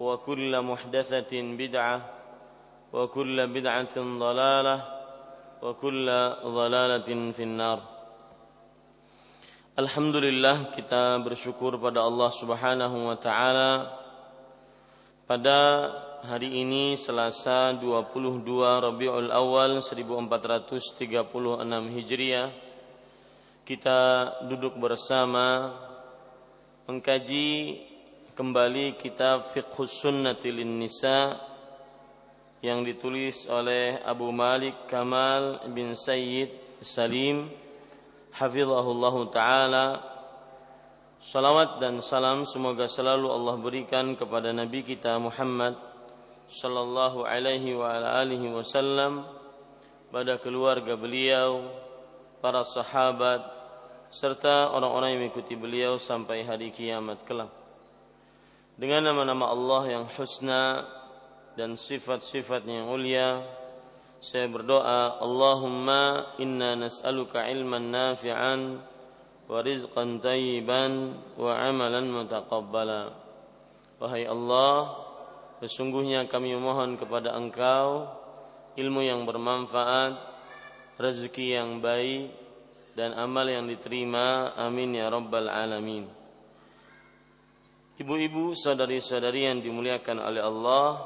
وكل محدثة بدعة وكل بدعة ضلالة وكل ضلالة في النار Alhamdulillah kita bersyukur pada Allah Subhanahu wa taala pada hari ini Selasa 22 Rabiul Awal 1436 Hijriah kita duduk bersama mengkaji kembali kitab Fiqhus Sunnati lin Nisa yang ditulis oleh Abu Malik Kamal bin Sayyid Salim hafizahullah taala Salawat dan salam semoga selalu Allah berikan kepada Nabi kita Muhammad sallallahu alaihi wa ala alihi wasallam pada keluarga beliau, para sahabat serta orang-orang yang mengikuti beliau sampai hari kiamat kelak. Dengan nama-nama Allah yang husna dan sifat-sifat yang mulia, saya berdoa Allahumma inna nas'aluka ilman nafi'an wa rizqan tayyiban wa amalan mutaqabbala. Wahai Allah sesungguhnya kami mohon kepada Engkau ilmu yang bermanfaat rezeki yang baik dan amal yang diterima. Amin ya rabbal alamin Ibu-ibu, saudari-saudari yang dimuliakan oleh Allah,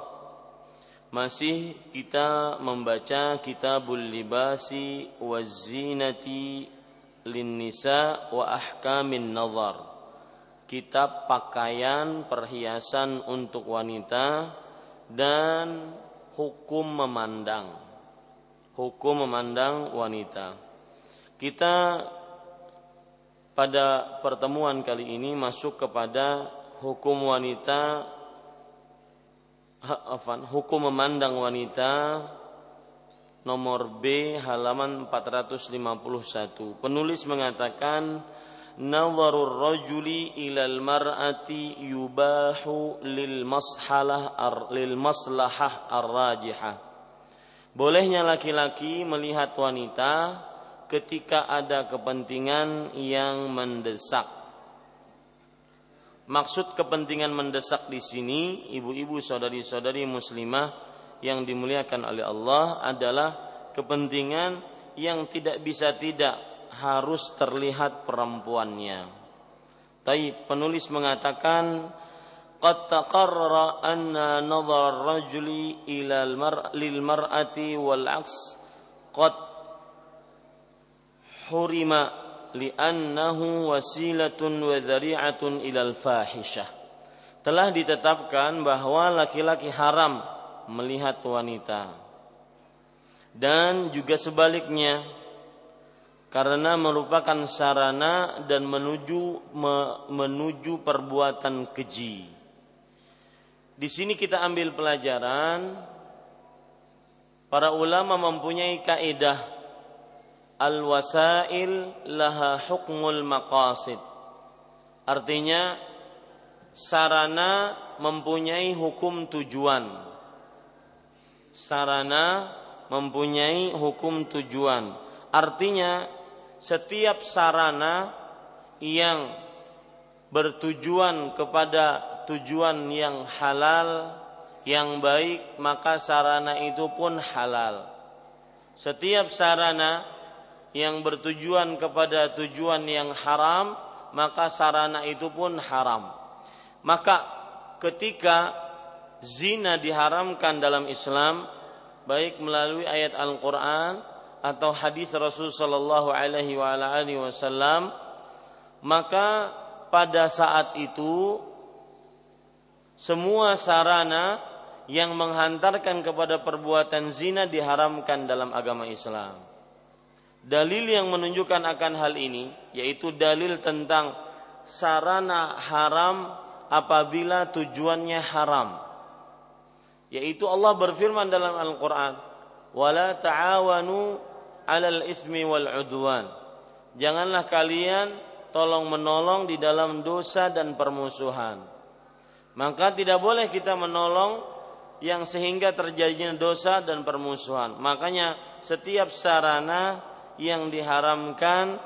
masih kita membaca kitabul libasi wazinati linnisa wa ahkamin nazar. Kitab pakaian perhiasan untuk wanita dan hukum memandang. Hukum memandang wanita. Kita pada pertemuan kali ini masuk kepada hukum wanita hukum memandang wanita nomor B halaman 451. Penulis mengatakan nazarur rajuli ilal mar'ati yubahu lil mashalah ar, lil maslahah ar-rajihah. Bolehnya laki-laki melihat wanita ketika ada kepentingan yang mendesak Maksud kepentingan mendesak di sini, ibu-ibu saudari-saudari muslimah yang dimuliakan oleh Allah adalah kepentingan yang tidak bisa tidak harus terlihat perempuannya. Tapi penulis mengatakan taqarrara anna nadhar ar-rajuli ila lil mar'ati wal 'aks qad hurima li'annahu wasilatun wa ilal fahishah. Telah ditetapkan bahwa laki-laki haram melihat wanita. Dan juga sebaliknya karena merupakan sarana dan menuju menuju perbuatan keji. Di sini kita ambil pelajaran para ulama mempunyai kaidah al-wasail laha hukmul maqasid. Artinya sarana mempunyai hukum tujuan. Sarana mempunyai hukum tujuan. Artinya setiap sarana yang bertujuan kepada tujuan yang halal, yang baik, maka sarana itu pun halal. Setiap sarana yang bertujuan kepada tujuan yang haram, maka sarana itu pun haram. Maka ketika zina diharamkan dalam Islam baik melalui ayat Al-Qur'an atau hadis Rasul sallallahu alaihi wasallam maka pada saat itu semua sarana yang menghantarkan kepada perbuatan zina diharamkan dalam agama Islam. Dalil yang menunjukkan akan hal ini yaitu dalil tentang sarana haram apabila tujuannya haram. Yaitu Allah berfirman dalam Al-Qur'an, "Wala ta'awanu 'alal ismi wal 'udwan." Janganlah kalian tolong menolong di dalam dosa dan permusuhan. Maka tidak boleh kita menolong yang sehingga terjadinya dosa dan permusuhan. Makanya setiap sarana yang diharamkan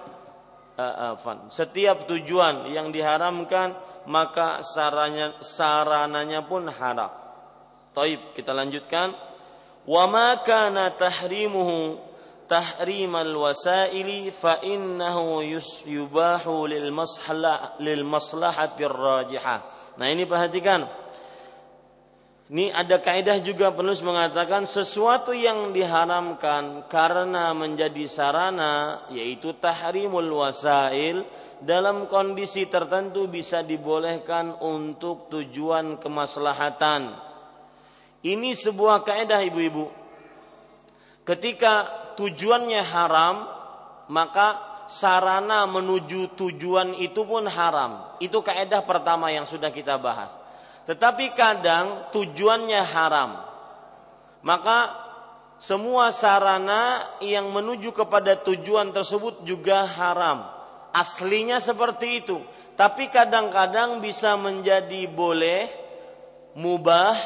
uh, uh, setiap tujuan yang diharamkan maka saranya sarananya pun haram. Taib kita lanjutkan. Wa ma kana tahrimuhu tahrimal wasaili fa innahu yubahu lil maslah lil maslahatir rajihah Nah ini perhatikan. Ini ada kaidah juga penulis mengatakan sesuatu yang diharamkan karena menjadi sarana yaitu tahrimul wasail dalam kondisi tertentu bisa dibolehkan untuk tujuan kemaslahatan. Ini sebuah kaidah ibu-ibu. Ketika tujuannya haram, maka sarana menuju tujuan itu pun haram. Itu kaidah pertama yang sudah kita bahas. Tetapi kadang tujuannya haram. Maka semua sarana yang menuju kepada tujuan tersebut juga haram. Aslinya seperti itu. Tapi kadang-kadang bisa menjadi boleh, mubah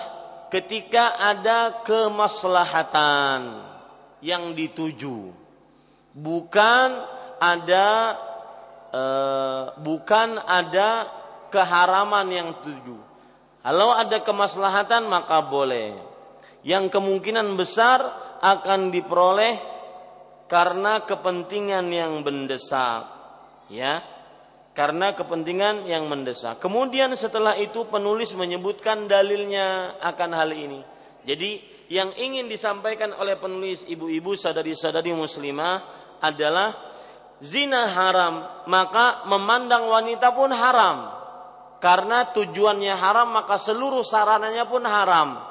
ketika ada kemaslahatan yang dituju. Bukan ada e, bukan ada keharaman yang tuju. Kalau ada kemaslahatan maka boleh. Yang kemungkinan besar akan diperoleh karena kepentingan yang mendesak. Ya. Karena kepentingan yang mendesak. Kemudian setelah itu penulis menyebutkan dalilnya akan hal ini. Jadi yang ingin disampaikan oleh penulis ibu-ibu sadari-sadari muslimah adalah zina haram, maka memandang wanita pun haram. Karena tujuannya haram, maka seluruh sarananya pun haram.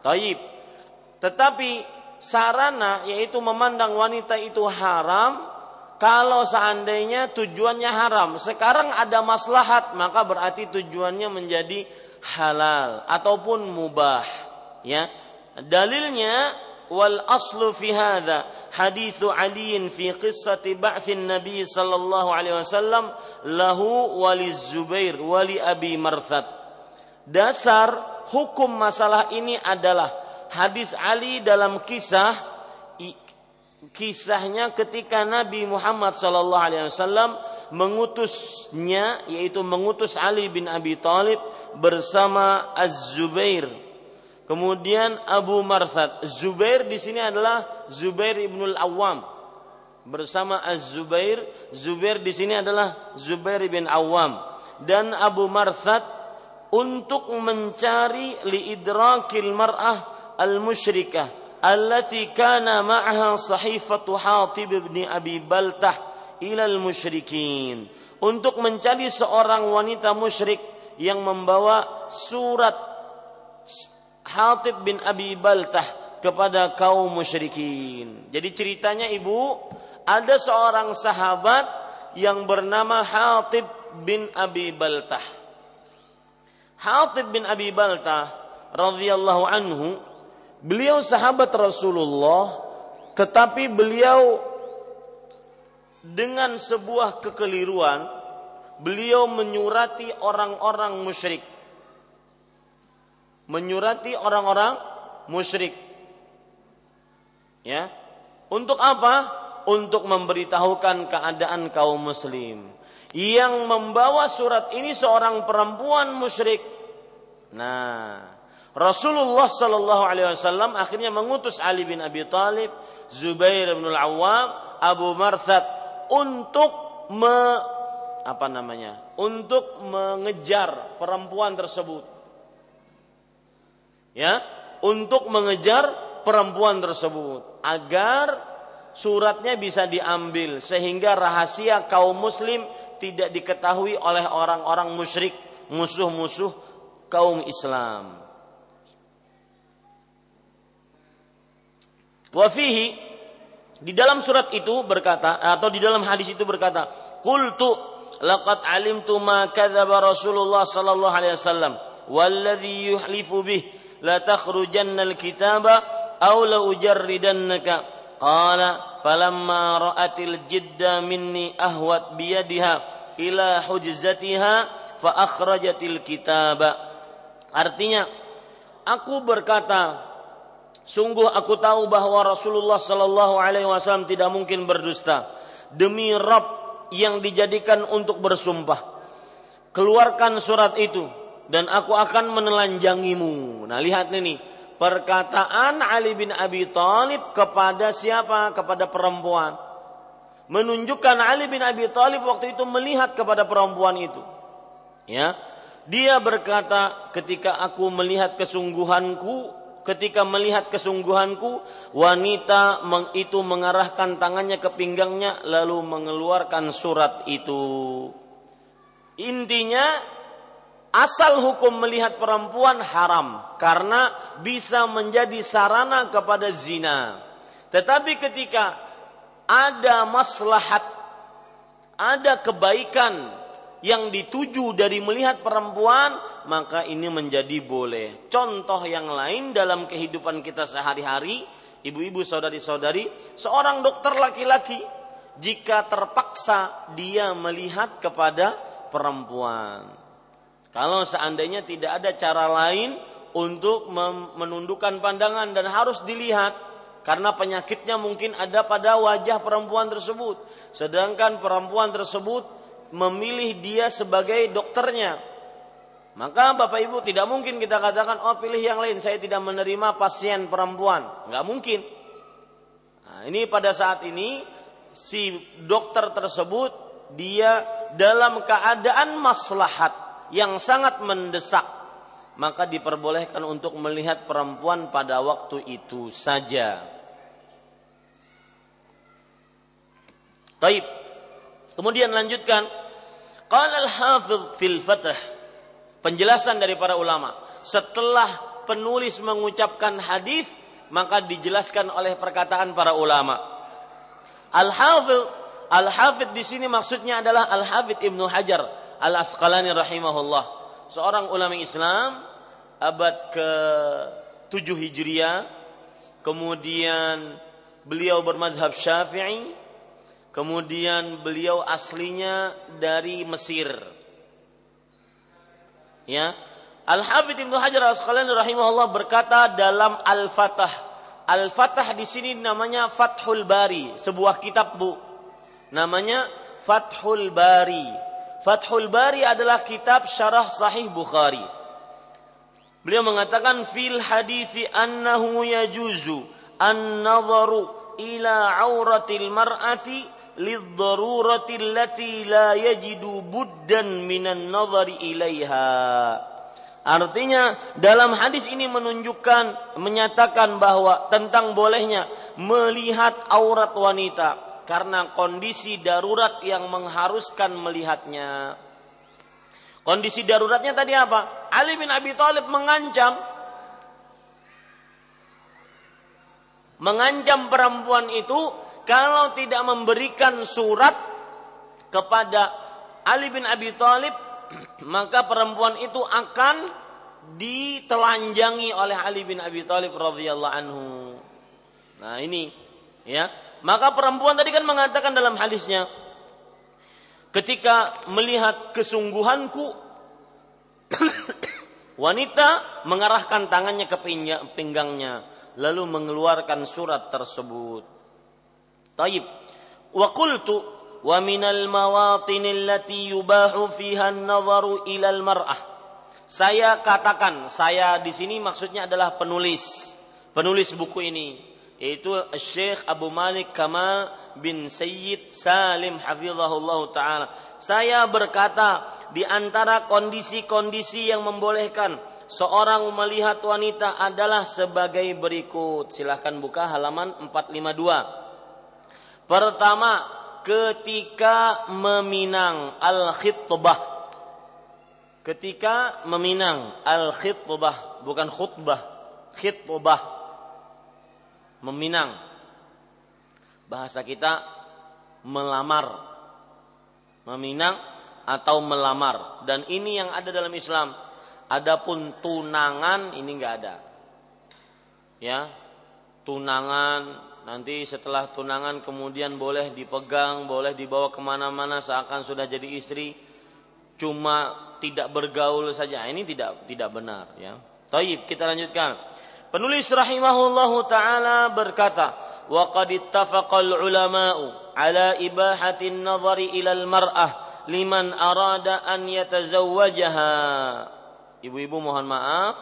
Taib. Tetapi sarana yaitu memandang wanita itu haram kalau seandainya tujuannya haram. Sekarang ada maslahat, maka berarti tujuannya menjadi halal ataupun mubah. Ya. Dalilnya wal aslu fi hadha hadithu Ali fi qissati ba'thin Nabi sallallahu alaihi wasallam lahu wali Zubair wali Abi. Dasar hukum masalah ini adalah hadis Ali dalam kisah kisahnya ketika Nabi Muhammad sallallahu alaihi wasallam mengutusnya yaitu mengutus Ali bin Abi Thalib bersama Az-Zubair Kemudian Abu Marthad. Zubair di sini adalah Zubair ibnul Awam. Bersama Az-Zubair. Zubair di sini adalah Zubair bin Awam. Dan Abu Marthad untuk mencari liidrakil mar'ah al-musyrikah. Allati kana ma'aha sahifatu Hatib bin Abi Baltah ilal musyrikin. Untuk mencari seorang wanita musyrik yang membawa surat Hatib bin Abi Baltah kepada kaum musyrikin. Jadi ceritanya ibu, ada seorang sahabat yang bernama Hatib bin Abi Baltah. Hatib bin Abi Baltah radhiyallahu anhu, beliau sahabat Rasulullah, tetapi beliau dengan sebuah kekeliruan, beliau menyurati orang-orang musyrik menyurati orang-orang musyrik. Ya. Untuk apa? Untuk memberitahukan keadaan kaum muslim. Yang membawa surat ini seorang perempuan musyrik. Nah, Rasulullah Shallallahu Alaihi Wasallam akhirnya mengutus Ali bin Abi Thalib, Zubair bin Al-Awwam, Abu Marthad untuk me, apa namanya? Untuk mengejar perempuan tersebut ya untuk mengejar perempuan tersebut agar suratnya bisa diambil sehingga rahasia kaum muslim tidak diketahui oleh orang-orang musyrik musuh-musuh kaum Islam. Wafihi di dalam surat itu berkata atau di dalam hadis itu berkata, "Qultu laqad alimtu ma kadzaba Rasulullah sallallahu alaihi wasallam walladhi yuhlifu bih la takhrujanna al-kitaba aw la ujarridannaka." Qala falamma ra'atil jidda minni ahwat biyadiha ila hujzatiha fa akhrajatil kitaba. Artinya aku berkata Sungguh aku tahu bahwa Rasulullah Sallallahu Alaihi Wasallam tidak mungkin berdusta demi Rob yang dijadikan untuk bersumpah. Keluarkan surat itu dan aku akan menelanjangimu. Nah lihat ini perkataan Ali bin Abi Thalib kepada siapa? Kepada perempuan. Menunjukkan Ali bin Abi Thalib waktu itu melihat kepada perempuan itu. Ya, dia berkata ketika aku melihat kesungguhanku ketika melihat kesungguhanku wanita itu mengarahkan tangannya ke pinggangnya lalu mengeluarkan surat itu intinya asal hukum melihat perempuan haram karena bisa menjadi sarana kepada zina tetapi ketika ada maslahat ada kebaikan yang dituju dari melihat perempuan, maka ini menjadi boleh. Contoh yang lain dalam kehidupan kita sehari-hari, ibu-ibu saudari-saudari, seorang dokter laki-laki jika terpaksa dia melihat kepada perempuan. Kalau seandainya tidak ada cara lain untuk menundukkan pandangan dan harus dilihat karena penyakitnya mungkin ada pada wajah perempuan tersebut. Sedangkan perempuan tersebut memilih dia sebagai dokternya. Maka Bapak Ibu tidak mungkin kita katakan oh pilih yang lain saya tidak menerima pasien perempuan. Nggak mungkin. Nah, ini pada saat ini si dokter tersebut dia dalam keadaan maslahat yang sangat mendesak maka diperbolehkan untuk melihat perempuan pada waktu itu saja. Taib. Kemudian lanjutkan. Qala al-Hafidh fil Fath. Penjelasan dari para ulama. Setelah penulis mengucapkan hadis, maka dijelaskan oleh perkataan para ulama. Al-Hafidh Al-Hafidh di sini maksudnya adalah Al-Hafidh Ibnu Hajar Al-Asqalani rahimahullah. Seorang ulama Islam abad ke-7 Hijriah. Kemudian beliau bermadhab Syafi'i Kemudian beliau aslinya dari Mesir. Ya. Al-Hafidz Ibnu Hajar Al-Asqalani rahimahullah berkata dalam Al-Fatah. Al-Fatah di sini namanya Fathul Bari, sebuah kitab Bu. Namanya Fathul Bari. Fathul Bari adalah kitab syarah Sahih Bukhari. Beliau mengatakan fil hadithi annahu yajuzu an-nadharu ila auratil mar'ati lidzarurati allati la yajidu buddan minan nazari ilaiha. Artinya dalam hadis ini menunjukkan menyatakan bahwa tentang bolehnya melihat aurat wanita karena kondisi darurat yang mengharuskan melihatnya. Kondisi daruratnya tadi apa? Ali bin Abi Thalib mengancam mengancam perempuan itu kalau tidak memberikan surat kepada Ali bin Abi Thalib maka perempuan itu akan ditelanjangi oleh Ali bin Abi Thalib radhiyallahu anhu. Nah, ini ya. Maka perempuan tadi kan mengatakan dalam hadisnya, ketika melihat kesungguhanku, wanita mengarahkan tangannya ke pinggangnya, lalu mengeluarkan surat tersebut. Taib. Wa qultu wa minal mawatin allati yubahu fiha an-nazaru ila al-mar'ah. Saya katakan, saya di sini maksudnya adalah penulis, penulis buku ini yaitu Syekh Abu Malik Kamal bin Sayyid Salim hafizahullah taala saya berkata di antara kondisi-kondisi yang membolehkan seorang melihat wanita adalah sebagai berikut. Silahkan buka halaman 452. Pertama, ketika meminang al-khitbah. Ketika meminang al-khitbah, bukan khutbah, khitbah. Meminang. Bahasa kita melamar. Meminang atau melamar dan ini yang ada dalam Islam. Adapun tunangan ini enggak ada. Ya. Tunangan nanti setelah tunangan kemudian boleh dipegang, boleh dibawa ke mana-mana seakan sudah jadi istri, cuma tidak bergaul saja. Ini tidak tidak benar ya. Taib, kita lanjutkan. Penulis rahimahullahu taala berkata, "Wa qad ittafaqal ulama'u ala ibahatin nadhari ila al-mar'ah liman arada an yatazawwajaha. Ibu-ibu mohon maaf,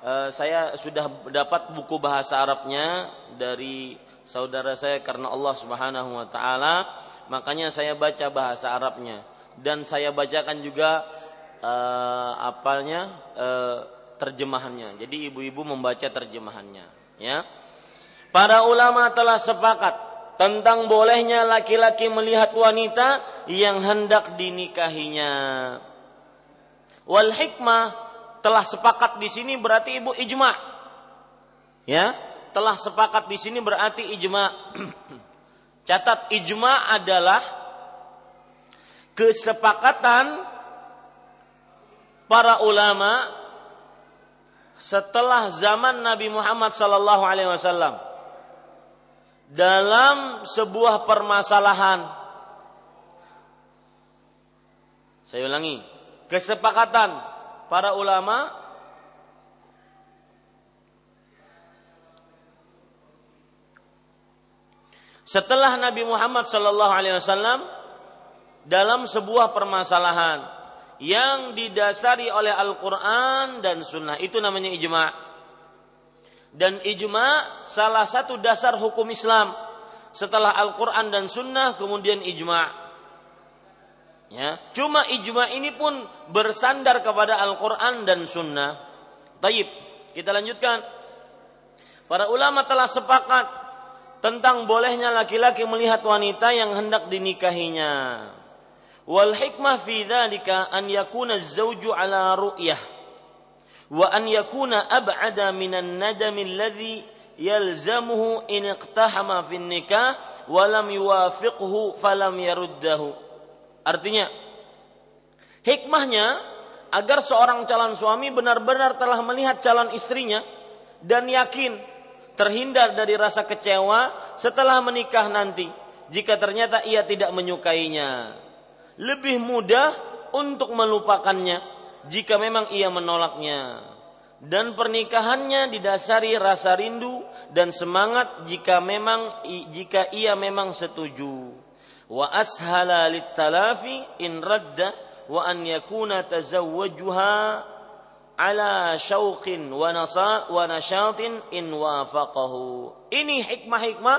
uh, saya sudah dapat buku bahasa Arabnya dari saudara saya karena Allah Subhanahu wa taala, makanya saya baca bahasa Arabnya dan saya bacakan juga uh, apanya uh, terjemahannya. Jadi ibu-ibu membaca terjemahannya, ya. Para ulama telah sepakat tentang bolehnya laki-laki melihat wanita yang hendak dinikahinya. Wal hikmah telah sepakat di sini berarti ibu ijma. Ya, telah sepakat di sini berarti ijma. Catat ijma adalah kesepakatan para ulama setelah zaman Nabi Muhammad sallallahu alaihi wasallam dalam sebuah permasalahan. Saya ulangi, kesepakatan para ulama setelah Nabi Muhammad Shallallahu Alaihi Wasallam dalam sebuah permasalahan yang didasari oleh Al-Quran dan Sunnah. Itu namanya ijma. Dan ijma salah satu dasar hukum Islam. Setelah Al-Quran dan Sunnah kemudian ijma. Ya cuma ijma ini pun bersandar kepada Al-Quran dan Sunnah. Taib kita lanjutkan. Para ulama telah sepakat tentang bolehnya laki-laki melihat wanita yang hendak dinikahinya wal hikmah fi dzalika an yakuna az-zawju ala ru'yah wa an yakuna ab'ada minan nadami alladhi yalzamuhu in iqtahama fin nikah wa lam yuwafiqhu falam yaruddahu. Artinya hikmahnya agar seorang calon suami benar-benar telah melihat calon istrinya dan yakin terhindar dari rasa kecewa setelah menikah nanti jika ternyata ia tidak menyukainya. Lebih mudah untuk melupakannya jika memang ia menolaknya. Dan pernikahannya didasari rasa rindu dan semangat jika memang jika ia memang setuju. Wa ashala litalafi in radda wa an yakuna tazawwajuha ala syauqin wa nasa wa nashatin in wafaqahu. Ini hikmah-hikmah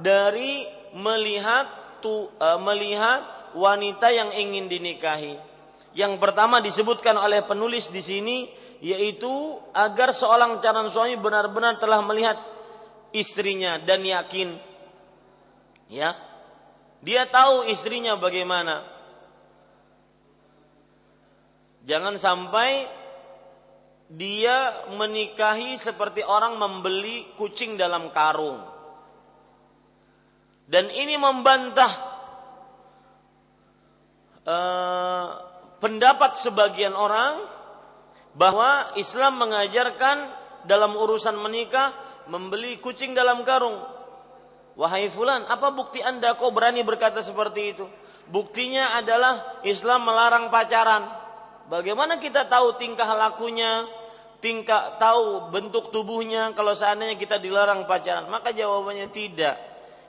dari melihat tu, uh, melihat wanita yang ingin dinikahi. Yang pertama disebutkan oleh penulis di sini yaitu agar seorang calon suami benar-benar telah melihat istrinya dan yakin. Ya. Dia tahu istrinya bagaimana. Jangan sampai dia menikahi seperti orang membeli kucing dalam karung. Dan ini membantah uh, pendapat sebagian orang bahwa Islam mengajarkan dalam urusan menikah membeli kucing dalam karung. Wahai fulan, apa bukti Anda kok berani berkata seperti itu? Buktinya adalah Islam melarang pacaran. Bagaimana kita tahu tingkah lakunya, tingkah tahu bentuk tubuhnya kalau seandainya kita dilarang pacaran? Maka jawabannya tidak.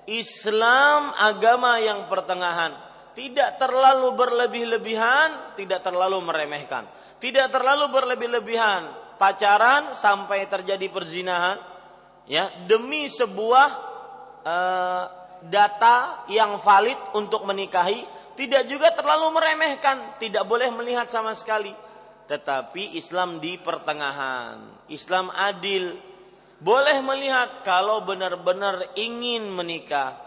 Islam agama yang pertengahan tidak terlalu berlebih-lebihan, tidak terlalu meremehkan. Tidak terlalu berlebih-lebihan pacaran sampai terjadi perzinahan ya demi sebuah uh, data yang valid untuk menikahi tidak juga terlalu meremehkan tidak boleh melihat sama sekali tetapi Islam di pertengahan. Islam adil. Boleh melihat kalau benar-benar ingin menikah.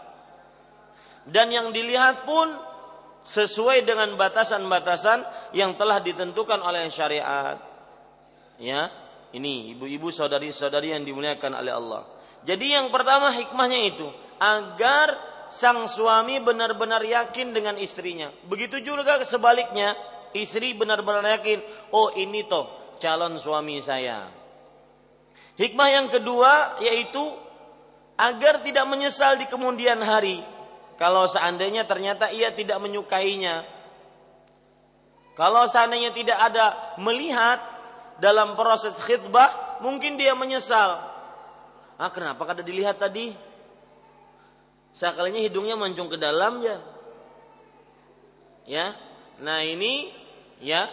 Dan yang dilihat pun sesuai dengan batasan-batasan yang telah ditentukan oleh syariat. Ya, ini ibu-ibu saudari-saudari yang dimuliakan oleh Allah. Jadi yang pertama hikmahnya itu agar sang suami benar-benar yakin dengan istrinya. Begitu juga sebaliknya, istri benar-benar yakin, oh ini toh calon suami saya. Hikmah yang kedua yaitu agar tidak menyesal di kemudian hari kalau seandainya ternyata ia tidak menyukainya. Kalau seandainya tidak ada melihat dalam proses khidbah, mungkin dia menyesal. Ah, kenapa kada dilihat tadi? Sekalinya hidungnya mancung ke dalam ya. Ya. Nah, ini ya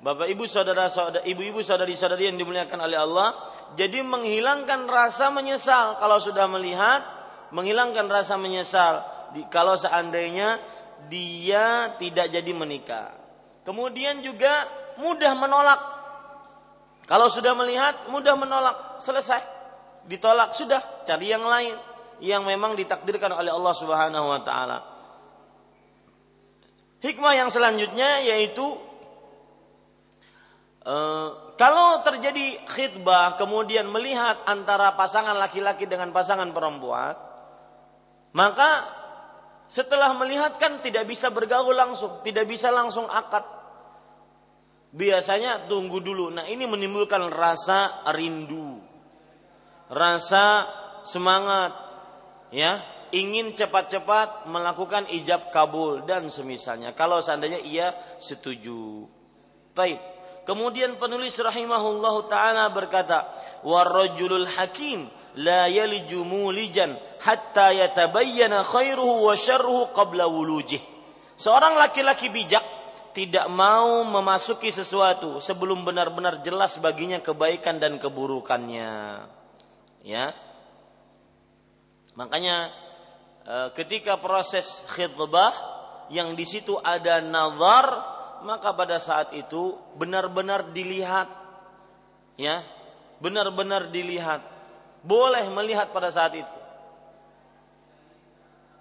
Bapak Ibu saudara saudara ibu-ibu saudari-saudari yang dimuliakan oleh Allah, jadi menghilangkan rasa menyesal kalau sudah melihat, menghilangkan rasa menyesal kalau seandainya dia tidak jadi menikah. Kemudian juga mudah menolak. Kalau sudah melihat mudah menolak, selesai. Ditolak sudah, cari yang lain yang memang ditakdirkan oleh Allah Subhanahu wa taala. Hikmah yang selanjutnya yaitu uh, kalau terjadi khidbah kemudian melihat antara pasangan laki-laki dengan pasangan perempuan, maka setelah melihat kan tidak bisa bergaul langsung, tidak bisa langsung akad. Biasanya tunggu dulu. Nah, ini menimbulkan rasa rindu. Rasa semangat ya ingin cepat-cepat melakukan ijab kabul dan semisalnya kalau seandainya ia setuju. Baik. Kemudian penulis rahimahullahu taala berkata, "Warrajulul hakim la yaliju mulijan hatta yatabayyana khairuhu wa syarruhu qabla wulujih." Seorang laki-laki bijak tidak mau memasuki sesuatu sebelum benar-benar jelas baginya kebaikan dan keburukannya. Ya. Makanya e, ketika proses khidbah yang di situ ada nazar, maka pada saat itu benar-benar dilihat ya, benar-benar dilihat. Boleh melihat pada saat itu.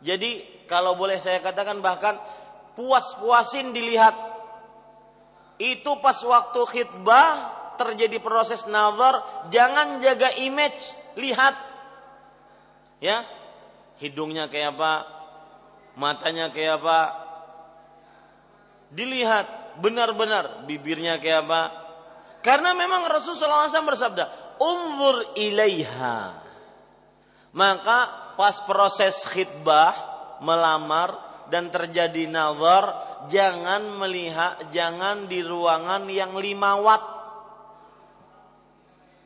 Jadi kalau boleh saya katakan bahkan puas-puasin dilihat. Itu pas waktu khidbah terjadi proses nazar, jangan jaga image, lihat Ya, hidungnya kayak apa, matanya kayak apa. Dilihat benar-benar bibirnya kayak apa. Karena memang Rasulullah SAW bersabda, "Umur ilaiha." Maka pas proses khidbah melamar dan terjadi nazar, jangan melihat, jangan di ruangan yang lima watt.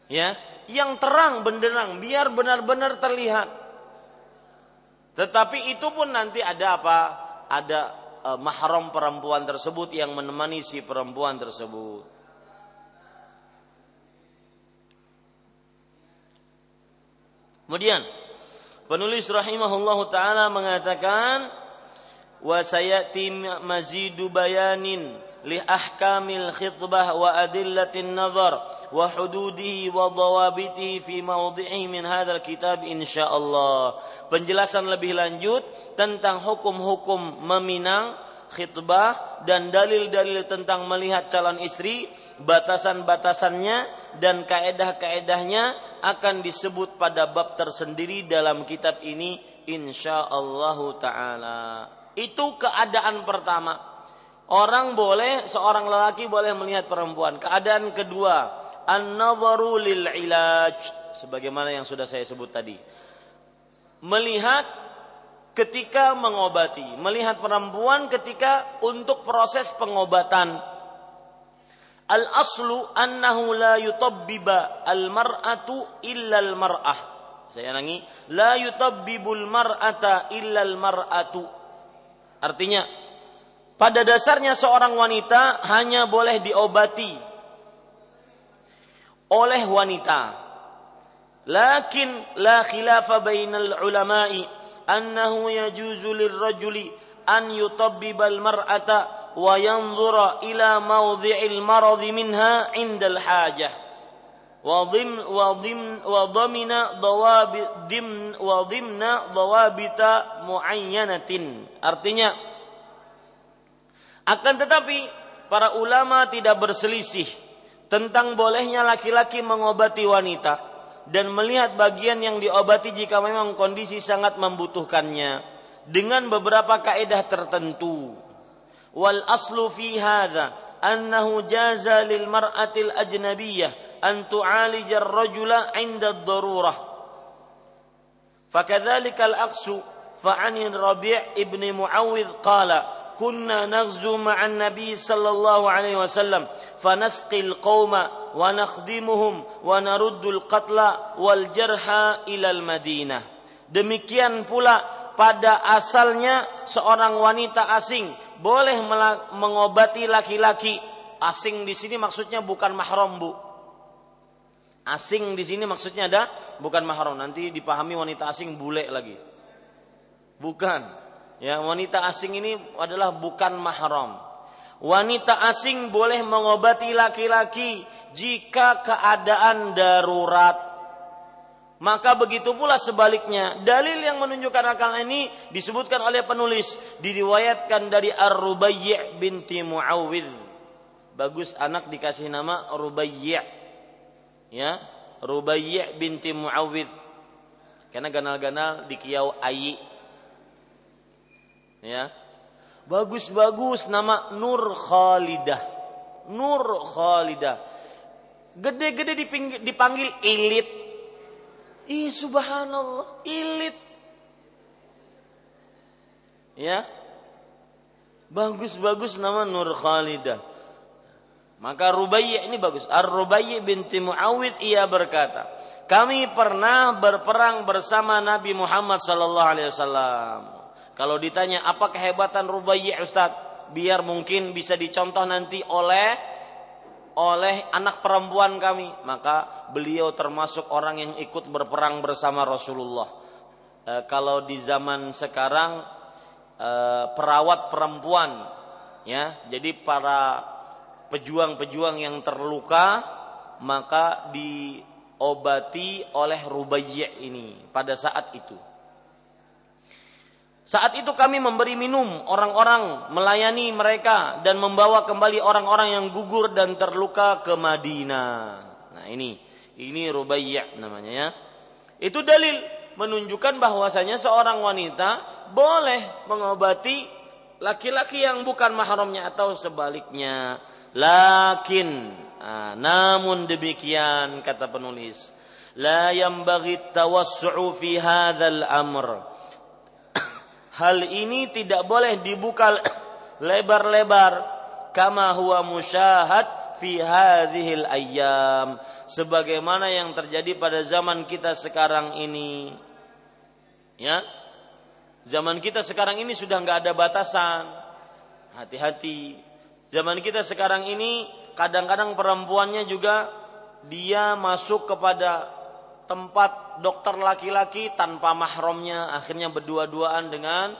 Ya, yang terang benderang biar benar-benar terlihat. Tetapi itu pun nanti ada apa? Ada e, mahram perempuan tersebut yang menemani si perempuan tersebut. Kemudian penulis rahimahullahu taala mengatakan wa sayati mazidu bayanin li ahkamil khitbah wa adillatin nazar wa hududihi wa dawabitihi fi mawdi'i min hadzal kitab insyaallah. Penjelasan lebih lanjut tentang hukum-hukum meminang khitbah dan dalil-dalil tentang melihat calon istri, batasan-batasannya dan kaedah-kaedahnya akan disebut pada bab tersendiri dalam kitab ini insyaallah taala. Itu keadaan pertama. Orang boleh seorang lelaki boleh melihat perempuan. Keadaan kedua, an-nadharu lil ilaj sebagaimana yang sudah saya sebut tadi melihat ketika mengobati, melihat perempuan ketika untuk proses pengobatan. Al aslu annahu la yutabbiba al mar'atu illa al mar'ah. Saya ulangi, la yutabbibul mar'ata illa al mar'atu. Artinya, pada dasarnya seorang wanita hanya boleh diobati oleh wanita Lakin la khilafa bainal ulama'i annahu yajuzu lirrajuli an yutabbibal mar'ata dhim wa dhamina dawabit dim wa dhimna dawabita muayyanatin. Artinya akan tetapi para ulama tidak berselisih tentang bolehnya laki-laki mengobati wanita dan melihat bagian yang diobati jika memang kondisi sangat membutuhkannya. Dengan beberapa kaedah tertentu. Wal aslu fi hadha annahu jaza lil mar'atil ajnabiyyah an tu'alij ar-rajula 'inda ad-darurah. Fakadzalika al-aqsu fa'an Rabi' ibn Muawwidh qala كنا نغزو مع النبي صلى الله عليه وسلم فنسقي القوم ونخدمهم ونرد القتلى والجرحى إلى المدينة demikian pula pada asalnya seorang wanita asing boleh mengobati laki-laki. Asing di sini maksudnya bukan mahram bu. Asing di sini maksudnya ada bukan mahram. Nanti dipahami wanita asing bule lagi. Bukan. Ya, wanita asing ini adalah bukan mahram. Wanita asing boleh mengobati laki-laki jika keadaan darurat. Maka begitu pula sebaliknya. Dalil yang menunjukkan akal ini disebutkan oleh penulis. Diriwayatkan dari Ar-Rubayyi' binti Muawwidh. Bagus anak dikasih nama Rubayyi'. Ya, Rubayyi' binti Muawwidh. Karena ganal-ganal di kiau Ayi ya bagus-bagus nama Nur Khalidah Nur Khalidah gede-gede dipanggil ilit ih subhanallah ilit ya bagus-bagus nama Nur Khalidah maka Rubaiyah ini bagus. Ar-Rubaiyah binti Muawid ia berkata, kami pernah berperang bersama Nabi Muhammad sallallahu alaihi wasallam. Kalau ditanya apa kehebatan Rubayyi Ustaz? Biar mungkin bisa dicontoh nanti oleh oleh anak perempuan kami. Maka beliau termasuk orang yang ikut berperang bersama Rasulullah. E, kalau di zaman sekarang e, perawat perempuan ya. Jadi para pejuang-pejuang yang terluka maka diobati oleh Rubayyi ini pada saat itu. Saat itu kami memberi minum orang-orang, melayani mereka dan membawa kembali orang-orang yang gugur dan terluka ke Madinah. Nah ini, ini Rubaiyah namanya ya. Itu dalil menunjukkan bahwasanya seorang wanita boleh mengobati laki-laki yang bukan mahramnya atau sebaliknya. Lakin, nah, namun demikian kata penulis, la yambaghi tawassu'u fi hadzal amr hal ini tidak boleh dibuka lebar-lebar kama huwa musyahad fi hadhil ayyam. Sebagaimana yang terjadi pada zaman kita sekarang ini. Ya? Zaman kita sekarang ini sudah nggak ada batasan. Hati-hati. Zaman kita sekarang ini kadang-kadang perempuannya juga dia masuk kepada tempat dokter laki-laki tanpa mahramnya akhirnya berdua-duaan dengan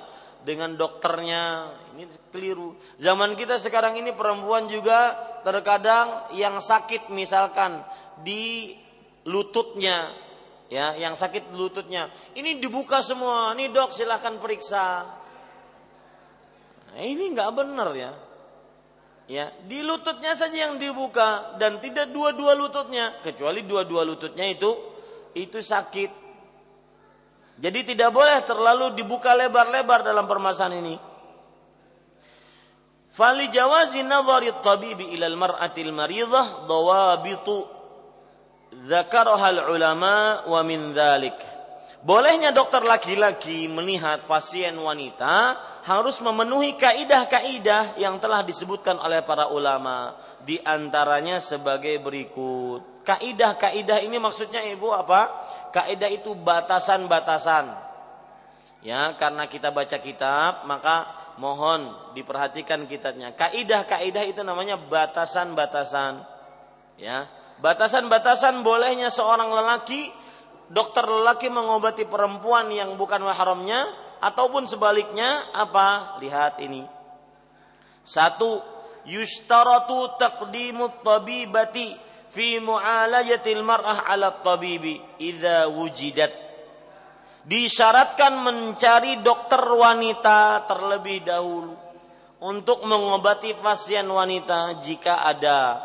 dengan dokternya. Ini keliru. Zaman kita sekarang ini perempuan juga terkadang yang sakit misalkan di lututnya ya yang sakit lututnya. Ini dibuka semua. Ini dok silahkan periksa. Nah, ini nggak benar ya. Ya di lututnya saja yang dibuka dan tidak dua-dua lututnya kecuali dua-dua lututnya itu itu sakit. Jadi tidak boleh terlalu dibuka lebar-lebar dalam permasalahan ini. Fali jawazi nazari tabibi ila al-mar'ati al-maridah dawabitu dzakaraha ulama wa min dzalik. Bolehnya dokter laki-laki melihat pasien wanita harus memenuhi kaidah-kaidah yang telah disebutkan oleh para ulama di antaranya sebagai berikut. Kaidah-kaidah ini maksudnya Ibu apa? Kaidah itu batasan-batasan. Ya, karena kita baca kitab, maka mohon diperhatikan kitabnya. Kaidah-kaidah itu namanya batasan-batasan. Ya, batasan-batasan bolehnya seorang lelaki dokter lelaki mengobati perempuan yang bukan mahramnya ataupun sebaliknya apa? Lihat ini. Satu, yushtaratu taqdimu tabibati fi mu'alajatil mar'ah ala tabibi idza wujidat. Disyaratkan mencari dokter wanita terlebih dahulu untuk mengobati pasien wanita jika ada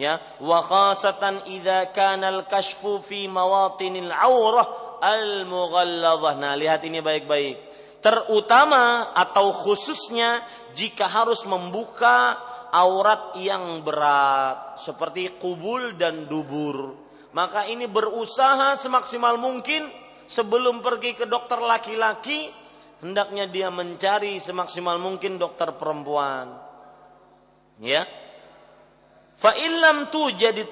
ya wa khasatan idza kana al-kashfu fi mawatinil aurah al-mughalladhah. Nah, lihat ini baik-baik terutama atau khususnya jika harus membuka aurat yang berat seperti kubul dan dubur. Maka ini berusaha semaksimal mungkin sebelum pergi ke dokter laki-laki hendaknya dia mencari semaksimal mungkin dokter perempuan. Ya. Fa illam jadi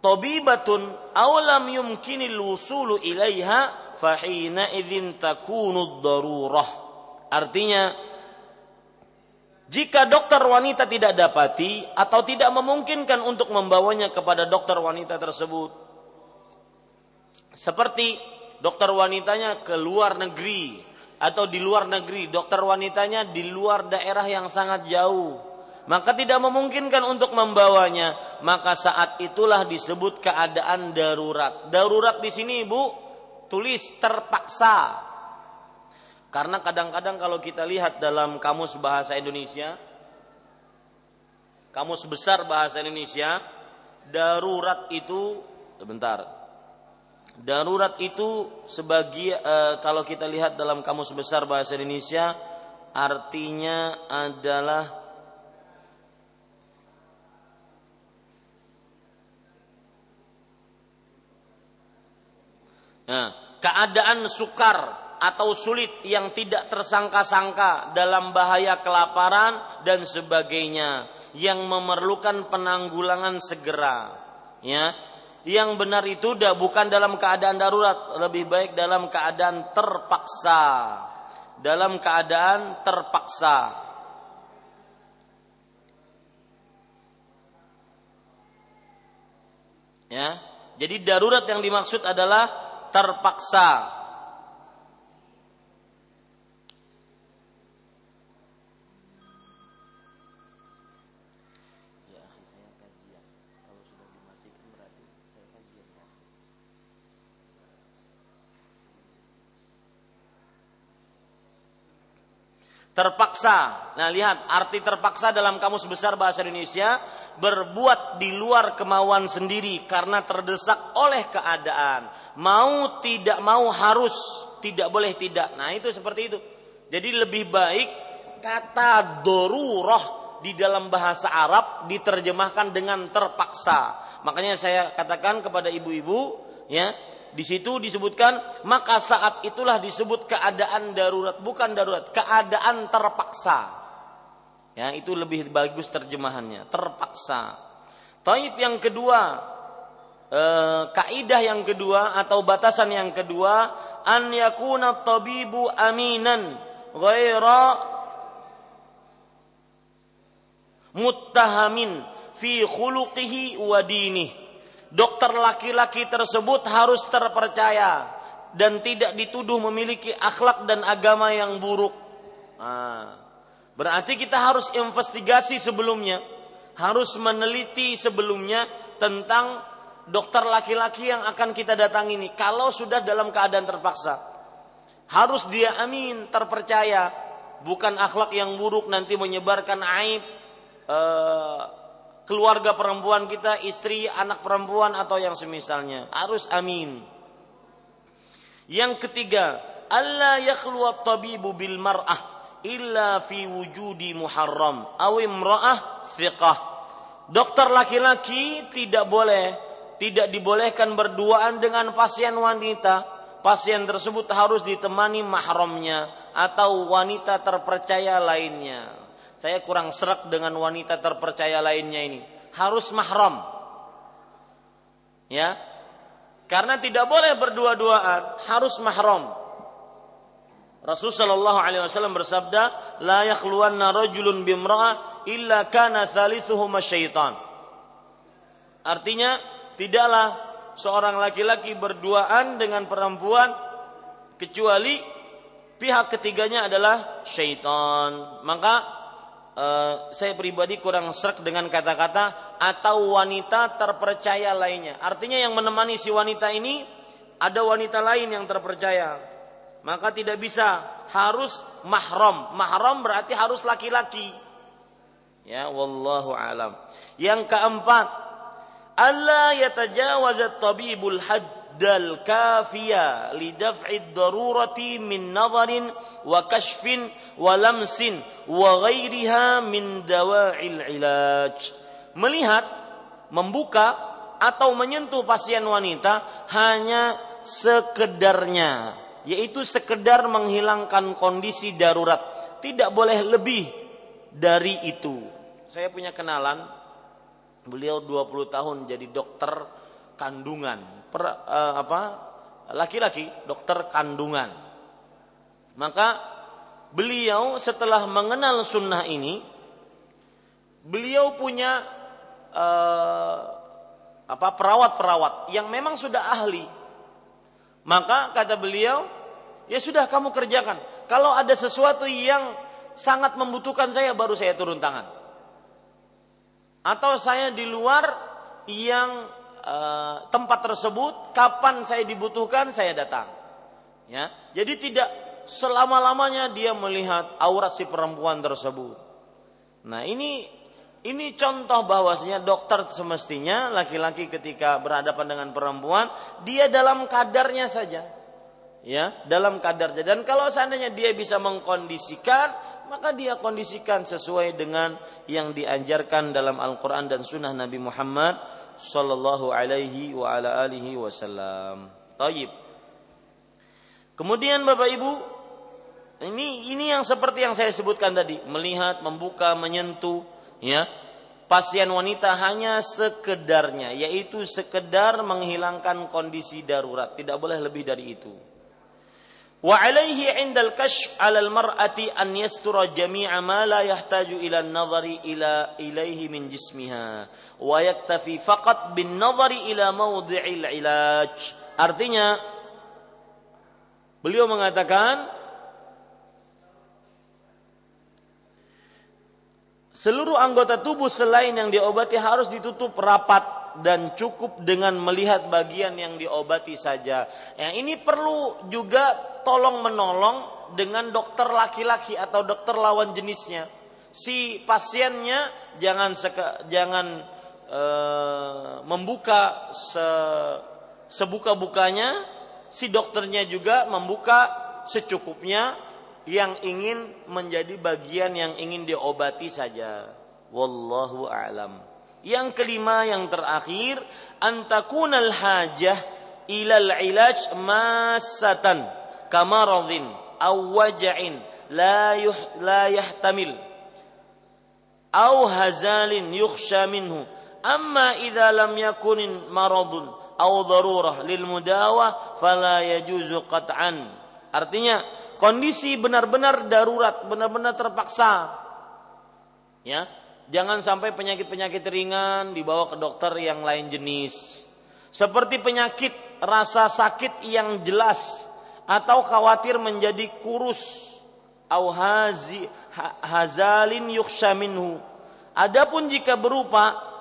tabibatun aw lam yumkinil ilaiha fahina idzin takunu darurah. Artinya jika dokter wanita tidak dapati atau tidak memungkinkan untuk membawanya kepada dokter wanita tersebut seperti dokter wanitanya ke luar negeri atau di luar negeri, dokter wanitanya di luar daerah yang sangat jauh, maka tidak memungkinkan untuk membawanya, maka saat itulah disebut keadaan darurat. Darurat di sini, Bu, tulis terpaksa. Karena kadang-kadang kalau kita lihat dalam kamus bahasa Indonesia, kamus besar bahasa Indonesia, darurat itu sebentar. Darurat itu sebagai e, kalau kita lihat dalam kamus besar bahasa Indonesia artinya adalah Nah, keadaan sukar atau sulit yang tidak tersangka-sangka dalam bahaya kelaparan dan sebagainya yang memerlukan penanggulangan segera ya. Yang benar itu dah bukan dalam keadaan darurat lebih baik dalam keadaan terpaksa. Dalam keadaan terpaksa. Ya jadi darurat yang dimaksud adalah terpaksa. Terpaksa. Nah, lihat arti terpaksa dalam kamus besar bahasa Indonesia berbuat di luar kemauan sendiri karena terdesak oleh keadaan mau tidak mau harus, tidak boleh tidak. Nah, itu seperti itu. Jadi lebih baik kata dorurah di dalam bahasa Arab diterjemahkan dengan terpaksa. Makanya saya katakan kepada ibu-ibu, ya, di situ disebutkan maka saat itulah disebut keadaan darurat, bukan darurat, keadaan terpaksa. Ya, itu lebih bagus terjemahannya, terpaksa. Taib yang kedua, e, kaidah yang kedua atau batasan yang kedua an yakuna tabibu aminan ghaira muttahamin fi khuluqihi wa dinih. Dokter laki-laki tersebut harus terpercaya dan tidak dituduh memiliki akhlak dan agama yang buruk. Nah, berarti kita harus investigasi sebelumnya, harus meneliti sebelumnya tentang dokter laki-laki yang akan kita datangi ini. Kalau sudah dalam keadaan terpaksa harus dia amin terpercaya. Bukan akhlak yang buruk nanti menyebarkan aib eh, keluarga perempuan kita istri anak perempuan atau yang semisalnya. Harus amin. Yang ketiga Allah yakhlu tabibu bil mar'ah illa fi wujudi muharram aw imra'ah thiqah. Dokter laki-laki tidak boleh tidak dibolehkan berduaan dengan pasien wanita, pasien tersebut harus ditemani mahramnya atau wanita terpercaya lainnya. Saya kurang serak dengan wanita terpercaya lainnya ini. Harus mahram. Ya. Karena tidak boleh berdua-duaan, harus mahram. Rasulullah sallallahu alaihi wasallam bersabda, "La yakhluwanna rajulun bimra'ah illa kana thalithuhuma syaitan." Artinya, tidaklah seorang laki-laki berduaan dengan perempuan kecuali pihak ketiganya adalah syaitan. Maka uh, saya pribadi kurang serak dengan kata-kata atau wanita terpercaya lainnya. Artinya yang menemani si wanita ini ada wanita lain yang terpercaya. Maka tidak bisa harus mahram. Mahram berarti harus laki-laki. Ya, wallahu alam. Yang keempat, Allah yatajawaz at-tabibul haddal kafiya lidaf'i darurati min nadharin wa kashfin wa lamsin wa ghairiha min dawa'il ilaj. Melihat, membuka atau menyentuh pasien wanita hanya sekedarnya, yaitu sekedar menghilangkan kondisi darurat. Tidak boleh lebih dari itu. Saya punya kenalan, beliau 20 tahun jadi dokter kandungan, per, uh, apa? laki-laki, dokter kandungan. Maka beliau setelah mengenal sunnah ini, beliau punya uh, apa perawat-perawat yang memang sudah ahli. Maka kata beliau, ya sudah kamu kerjakan. Kalau ada sesuatu yang sangat membutuhkan saya baru saya turun tangan atau saya di luar yang uh, tempat tersebut kapan saya dibutuhkan saya datang. Ya. Jadi tidak selama lamanya dia melihat aurat si perempuan tersebut. Nah ini ini contoh bahwasanya dokter semestinya laki-laki ketika berhadapan dengan perempuan dia dalam kadarnya saja. Ya dalam kadarnya dan kalau seandainya dia bisa mengkondisikan maka dia kondisikan sesuai dengan yang dianjarkan dalam Al-Quran dan Sunnah Nabi Muhammad Sallallahu Alaihi wa ala alihi Wasallam. Taib. Kemudian Bapak Ibu, ini ini yang seperti yang saya sebutkan tadi, melihat, membuka, menyentuh, ya. Pasien wanita hanya sekedarnya, yaitu sekedar menghilangkan kondisi darurat, tidak boleh lebih dari itu. Wa alaihi indal kashf المرأة mar'ati an yastura jami'a ma la yahtaju ila nadhari ila ilaihi min jismiha wa yaktafi faqat bin nadhari ila ilaj. Artinya beliau mengatakan seluruh anggota tubuh selain yang diobati harus ditutup rapat dan cukup dengan melihat bagian yang diobati saja. Ya, ini perlu juga tolong menolong dengan dokter laki-laki atau dokter lawan jenisnya. Si pasiennya jangan seke, jangan e, membuka se, sebuka-bukanya, si dokternya juga membuka secukupnya yang ingin menjadi bagian yang ingin diobati saja. Wallahu a'lam. Yang kelima yang terakhir antakunal hajah ilal ilaj masatan kamaradhin aw waja'in la yuh, la yahtamil aw hazalin yukhsha minhu. Amma idza lam yakun maradun aw darurah lil mudawa fala yajuzu qat'an. Artinya kondisi benar-benar darurat benar-benar terpaksa. Ya Jangan sampai penyakit-penyakit ringan dibawa ke dokter yang lain jenis. Seperti penyakit rasa sakit yang jelas atau khawatir menjadi kurus au hazi, hazalin yukhsha minhu. Adapun jika berupa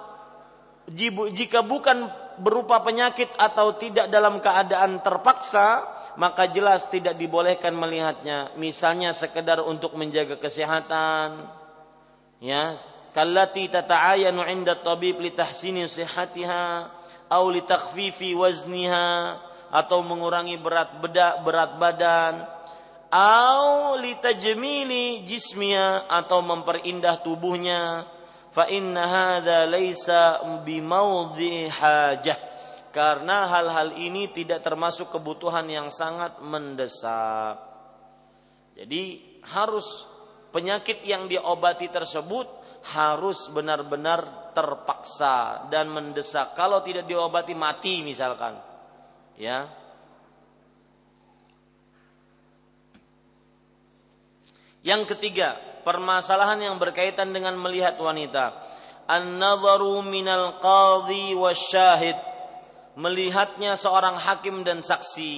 jika bukan berupa penyakit atau tidak dalam keadaan terpaksa, maka jelas tidak dibolehkan melihatnya. Misalnya sekedar untuk menjaga kesehatan, ya kallati tata'ayanu 'inda tabib li tahsini sihhatiha aw li takhfifi wazniha atau mengurangi berat bedak berat badan aw li tajmili jismiha atau memperindah tubuhnya. Fa inna hadza laisa bimaudhi hajah. Karena hal-hal ini tidak termasuk kebutuhan yang sangat mendesak. Jadi harus penyakit yang diobati tersebut harus benar-benar terpaksa dan mendesak. Kalau tidak diobati mati misalkan. Ya. Yang ketiga, permasalahan yang berkaitan dengan melihat wanita. An-nadharu minal qadhi wasyahid. Melihatnya seorang hakim dan saksi.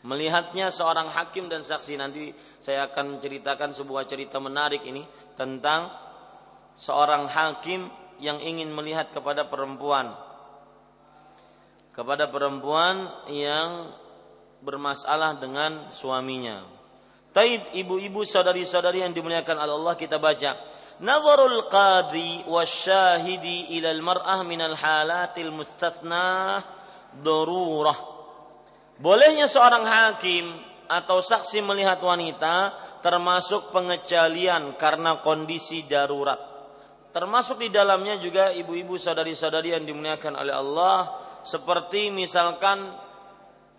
Melihatnya seorang hakim dan saksi nanti saya akan ceritakan sebuah cerita menarik ini tentang seorang hakim yang ingin melihat kepada perempuan kepada perempuan yang bermasalah dengan suaminya. Taib ibu-ibu saudari-saudari yang dimuliakan Allah kita baca. Nazarul qadi wasyahidi ila al-mar'ah min al-halatil mustathna darurah. Bolehnya seorang hakim atau saksi melihat wanita termasuk pengecualian karena kondisi darurat. Termasuk di dalamnya juga ibu-ibu saudari-saudari yang dimuliakan oleh Allah seperti misalkan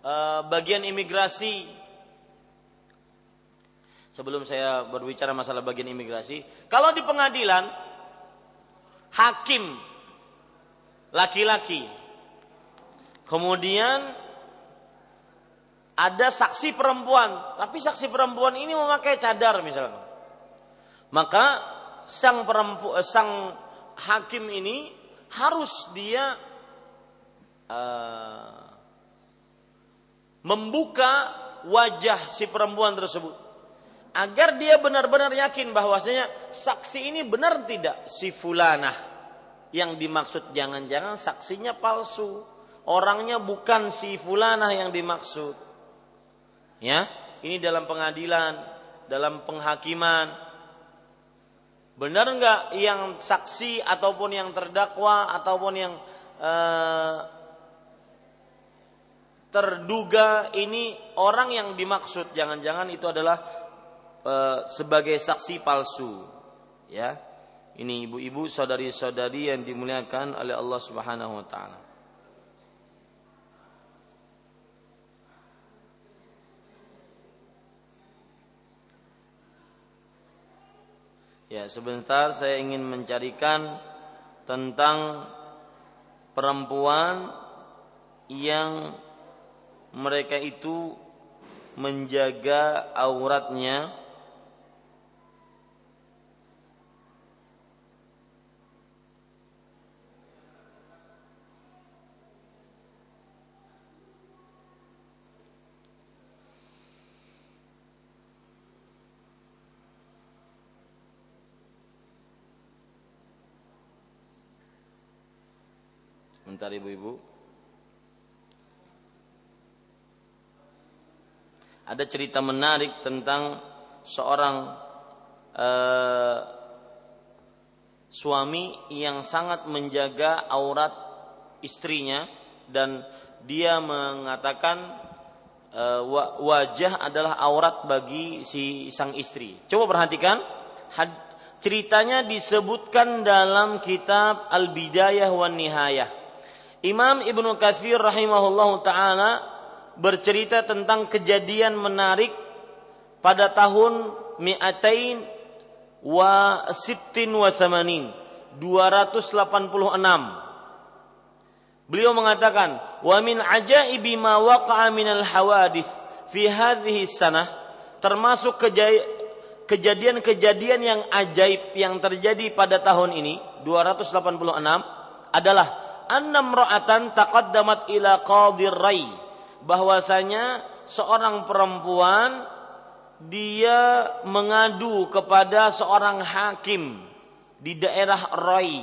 uh, bagian imigrasi. Sebelum saya berbicara masalah bagian imigrasi, kalau di pengadilan hakim laki-laki kemudian ada saksi perempuan, tapi saksi perempuan ini memakai cadar misalnya. Maka sang perempuan, eh, sang hakim ini harus dia uh, membuka wajah si perempuan tersebut. Agar dia benar-benar yakin bahwasanya saksi ini benar tidak si fulanah. Yang dimaksud jangan-jangan saksinya palsu. Orangnya bukan si fulanah yang dimaksud Ya, ini dalam pengadilan, dalam penghakiman. Benar enggak yang saksi ataupun yang terdakwa ataupun yang eh, terduga ini orang yang dimaksud? Jangan-jangan itu adalah eh, sebagai saksi palsu. Ya ini ibu-ibu saudari-saudari yang dimuliakan oleh Allah Subhanahu wa taala Ya, sebentar saya ingin mencarikan tentang perempuan yang mereka itu menjaga auratnya Sebentar ibu-ibu. Ada cerita menarik tentang seorang uh, suami yang sangat menjaga aurat istrinya dan dia mengatakan uh, wajah adalah aurat bagi si sang istri. Coba perhatikan ceritanya disebutkan dalam kitab Al-Bidayah wan Nihayah Imam Ibnu Katsir rahimahullah taala bercerita tentang kejadian menarik pada tahun mi'atain wa sittin wa thamanin 286 Beliau mengatakan wa min ajaibi ma waqa'a min al fi hadhihi sanah termasuk kejadian-kejadian yang ajaib yang terjadi pada tahun ini 286 adalah annam ra'atan taqaddamat ila qadir rai bahwasanya seorang perempuan dia mengadu kepada seorang hakim di daerah Rai.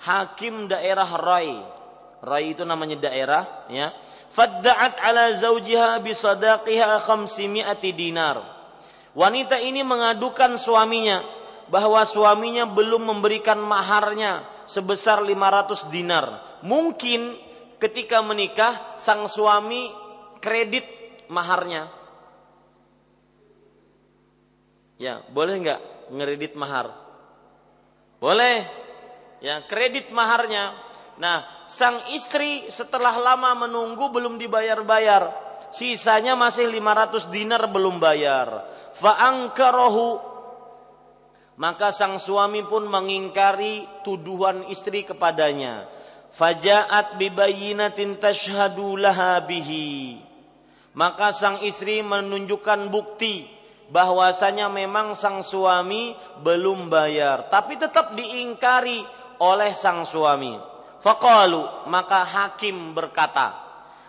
Hakim daerah Rai. Rai itu namanya daerah ya. Fadda'at ala zawjiha bi sadaqiha 500 dinar. Wanita ini mengadukan suaminya bahwa suaminya belum memberikan maharnya sebesar 500 dinar. Mungkin ketika menikah sang suami kredit maharnya. Ya, boleh nggak ngeredit mahar? Boleh. Ya, kredit maharnya. Nah, sang istri setelah lama menunggu belum dibayar-bayar. Sisanya masih 500 dinar belum bayar. Fa'angkarohu maka sang suami pun mengingkari tuduhan istri kepadanya. Fajaat bibayinatin tashhadu laha bihi. Maka sang istri menunjukkan bukti bahwasanya memang sang suami belum bayar, tapi tetap diingkari oleh sang suami. Faqalu maka hakim berkata,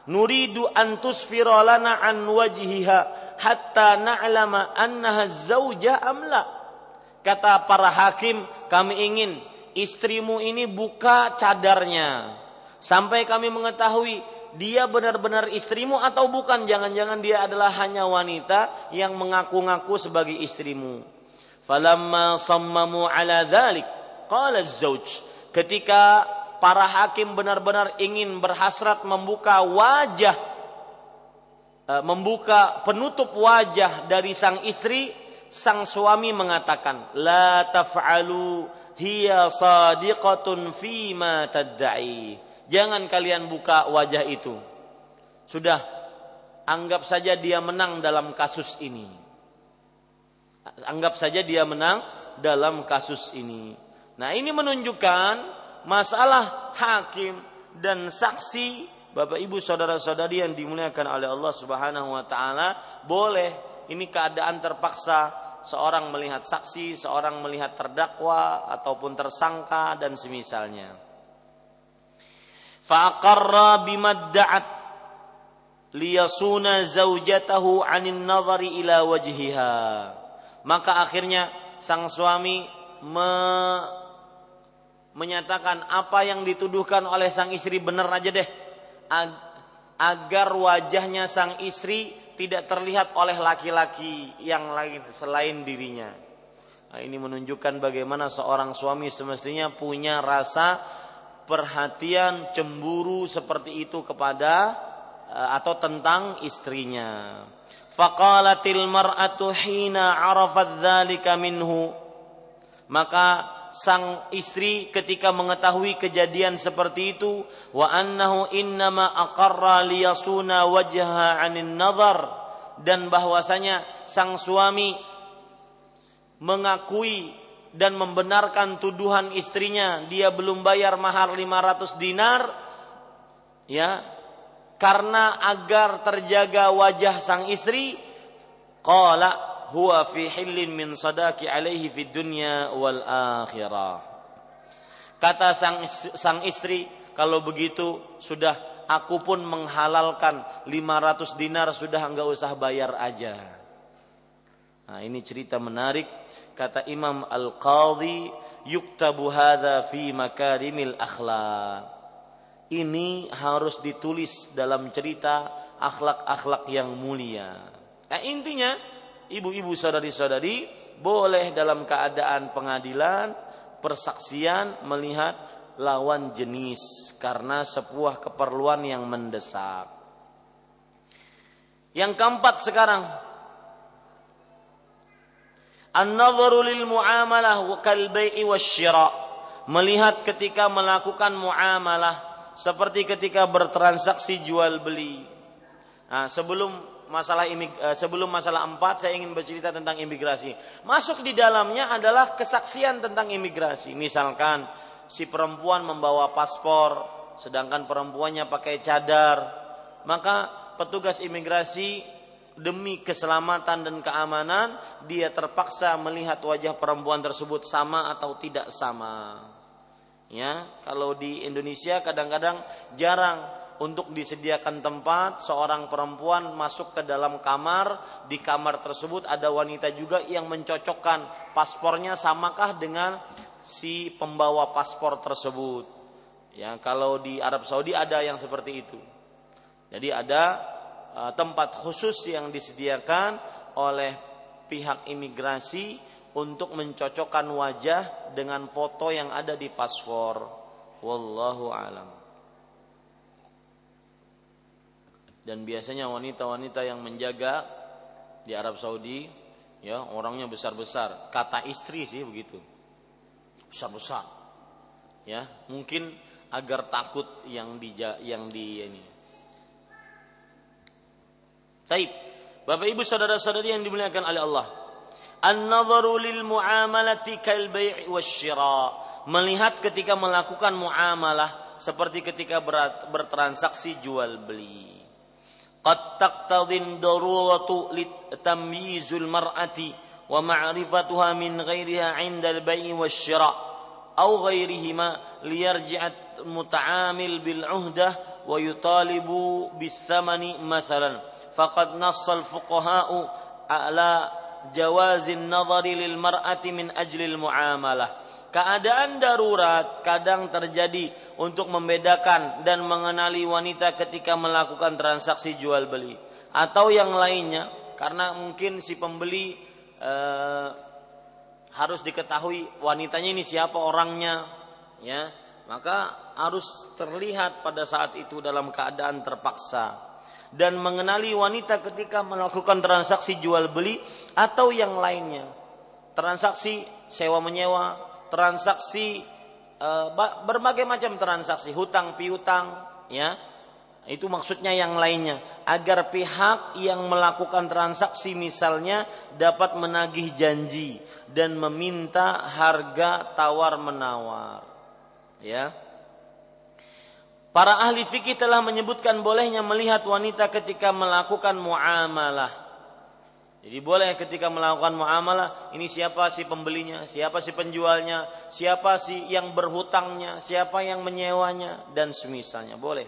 "Nuridu an tusfira lana an wajhiha hatta na'lama annaha zauja amla." Kata para hakim, kami ingin istrimu ini buka cadarnya. Sampai kami mengetahui dia benar-benar istrimu atau bukan. Jangan-jangan dia adalah hanya wanita yang mengaku-ngaku sebagai istrimu. Falamma sammamu ala dhalik. Qala zauj. Ketika para hakim benar-benar ingin berhasrat membuka wajah eh, membuka penutup wajah dari sang istri, sang suami mengatakan, "La taf'alu hiya sadiqatun fima tadda'i." Jangan kalian buka wajah itu. Sudah anggap saja dia menang dalam kasus ini. Anggap saja dia menang dalam kasus ini. Nah, ini menunjukkan masalah hakim dan saksi Bapak Ibu saudara-saudari yang dimuliakan oleh Allah Subhanahu wa taala, boleh ini keadaan terpaksa seorang melihat saksi, seorang melihat terdakwa ataupun tersangka dan semisalnya. Faqarra bimadda'at liyasuna zaujatahu 'anil nazari ila wajhiha. Maka akhirnya sang suami me menyatakan apa yang dituduhkan oleh sang istri benar aja deh agar wajahnya sang istri tidak terlihat oleh laki-laki yang lain selain dirinya. Nah, ini menunjukkan bagaimana seorang suami semestinya punya rasa perhatian cemburu seperti itu kepada eh, atau tentang istrinya. Faqalatil mar'atu hina 'arafat dzalika minhu. Maka sang istri ketika mengetahui kejadian seperti itu wa annahu innama aqarra liyasuna wajha 'anil nazar dan bahwasanya sang suami mengakui dan membenarkan tuduhan istrinya dia belum bayar mahar 500 dinar ya karena agar terjaga wajah sang istri qala huwa fi hillin min sadaki alaihi fid dunya wal akhirah. Kata sang sang istri, kalau begitu sudah aku pun menghalalkan 500 dinar sudah enggak usah bayar aja. Nah, ini cerita menarik kata Imam Al-Qadhi yuktabu hadza fi makarimil akhlaq. Ini harus ditulis dalam cerita akhlak-akhlak yang mulia. Nah, intinya ibu-ibu saudari-saudari boleh dalam keadaan pengadilan persaksian melihat lawan jenis karena sebuah keperluan yang mendesak. Yang keempat sekarang An-nadharu lil muamalah wa kal bai'i wasyira. Melihat ketika melakukan muamalah seperti ketika bertransaksi jual beli. Nah, sebelum masalah imig, eh, sebelum masalah empat saya ingin bercerita tentang imigrasi. Masuk di dalamnya adalah kesaksian tentang imigrasi. Misalkan si perempuan membawa paspor, sedangkan perempuannya pakai cadar, maka petugas imigrasi demi keselamatan dan keamanan dia terpaksa melihat wajah perempuan tersebut sama atau tidak sama. Ya, kalau di Indonesia kadang-kadang jarang untuk disediakan tempat seorang perempuan masuk ke dalam kamar. Di kamar tersebut ada wanita juga yang mencocokkan paspornya samakah dengan si pembawa paspor tersebut. Ya kalau di Arab Saudi ada yang seperti itu. Jadi ada uh, tempat khusus yang disediakan oleh pihak imigrasi untuk mencocokkan wajah dengan foto yang ada di paspor. Wallahu alam dan biasanya wanita-wanita yang menjaga di Arab Saudi ya orangnya besar-besar. Kata istri sih begitu. Besar-besar. Ya mungkin agar takut yang di yang di ini. Taib. Bapak Ibu saudara-saudari yang dimuliakan oleh Allah. An-nadharu lil muamalati kal bai' wasyira melihat ketika melakukan muamalah seperti ketika bertransaksi jual beli قد تقتضي الضرورة لتمييز المرأة ومعرفتها من غيرها عند البيع والشراء أو غيرهما ليرجع المتعامل بالعهدة ويطالب بالثمن مثلا فقد نص الفقهاء على nadhari lil mar'ati min ajlil muamalah. Keadaan darurat kadang terjadi untuk membedakan dan mengenali wanita ketika melakukan transaksi jual beli. Atau yang lainnya karena mungkin si pembeli eh, harus diketahui wanitanya ini siapa orangnya ya. Maka harus terlihat pada saat itu dalam keadaan terpaksa. Dan mengenali wanita ketika melakukan transaksi jual beli atau yang lainnya. Transaksi sewa menyewa, transaksi e, berbagai macam transaksi, hutang piutang, ya. Itu maksudnya yang lainnya agar pihak yang melakukan transaksi misalnya dapat menagih janji dan meminta harga tawar menawar. Ya. Para ahli fikih telah menyebutkan bolehnya melihat wanita ketika melakukan muamalah. Jadi boleh ketika melakukan muamalah, ini siapa si pembelinya, siapa si penjualnya, siapa si yang berhutangnya, siapa yang menyewanya dan semisalnya. Boleh.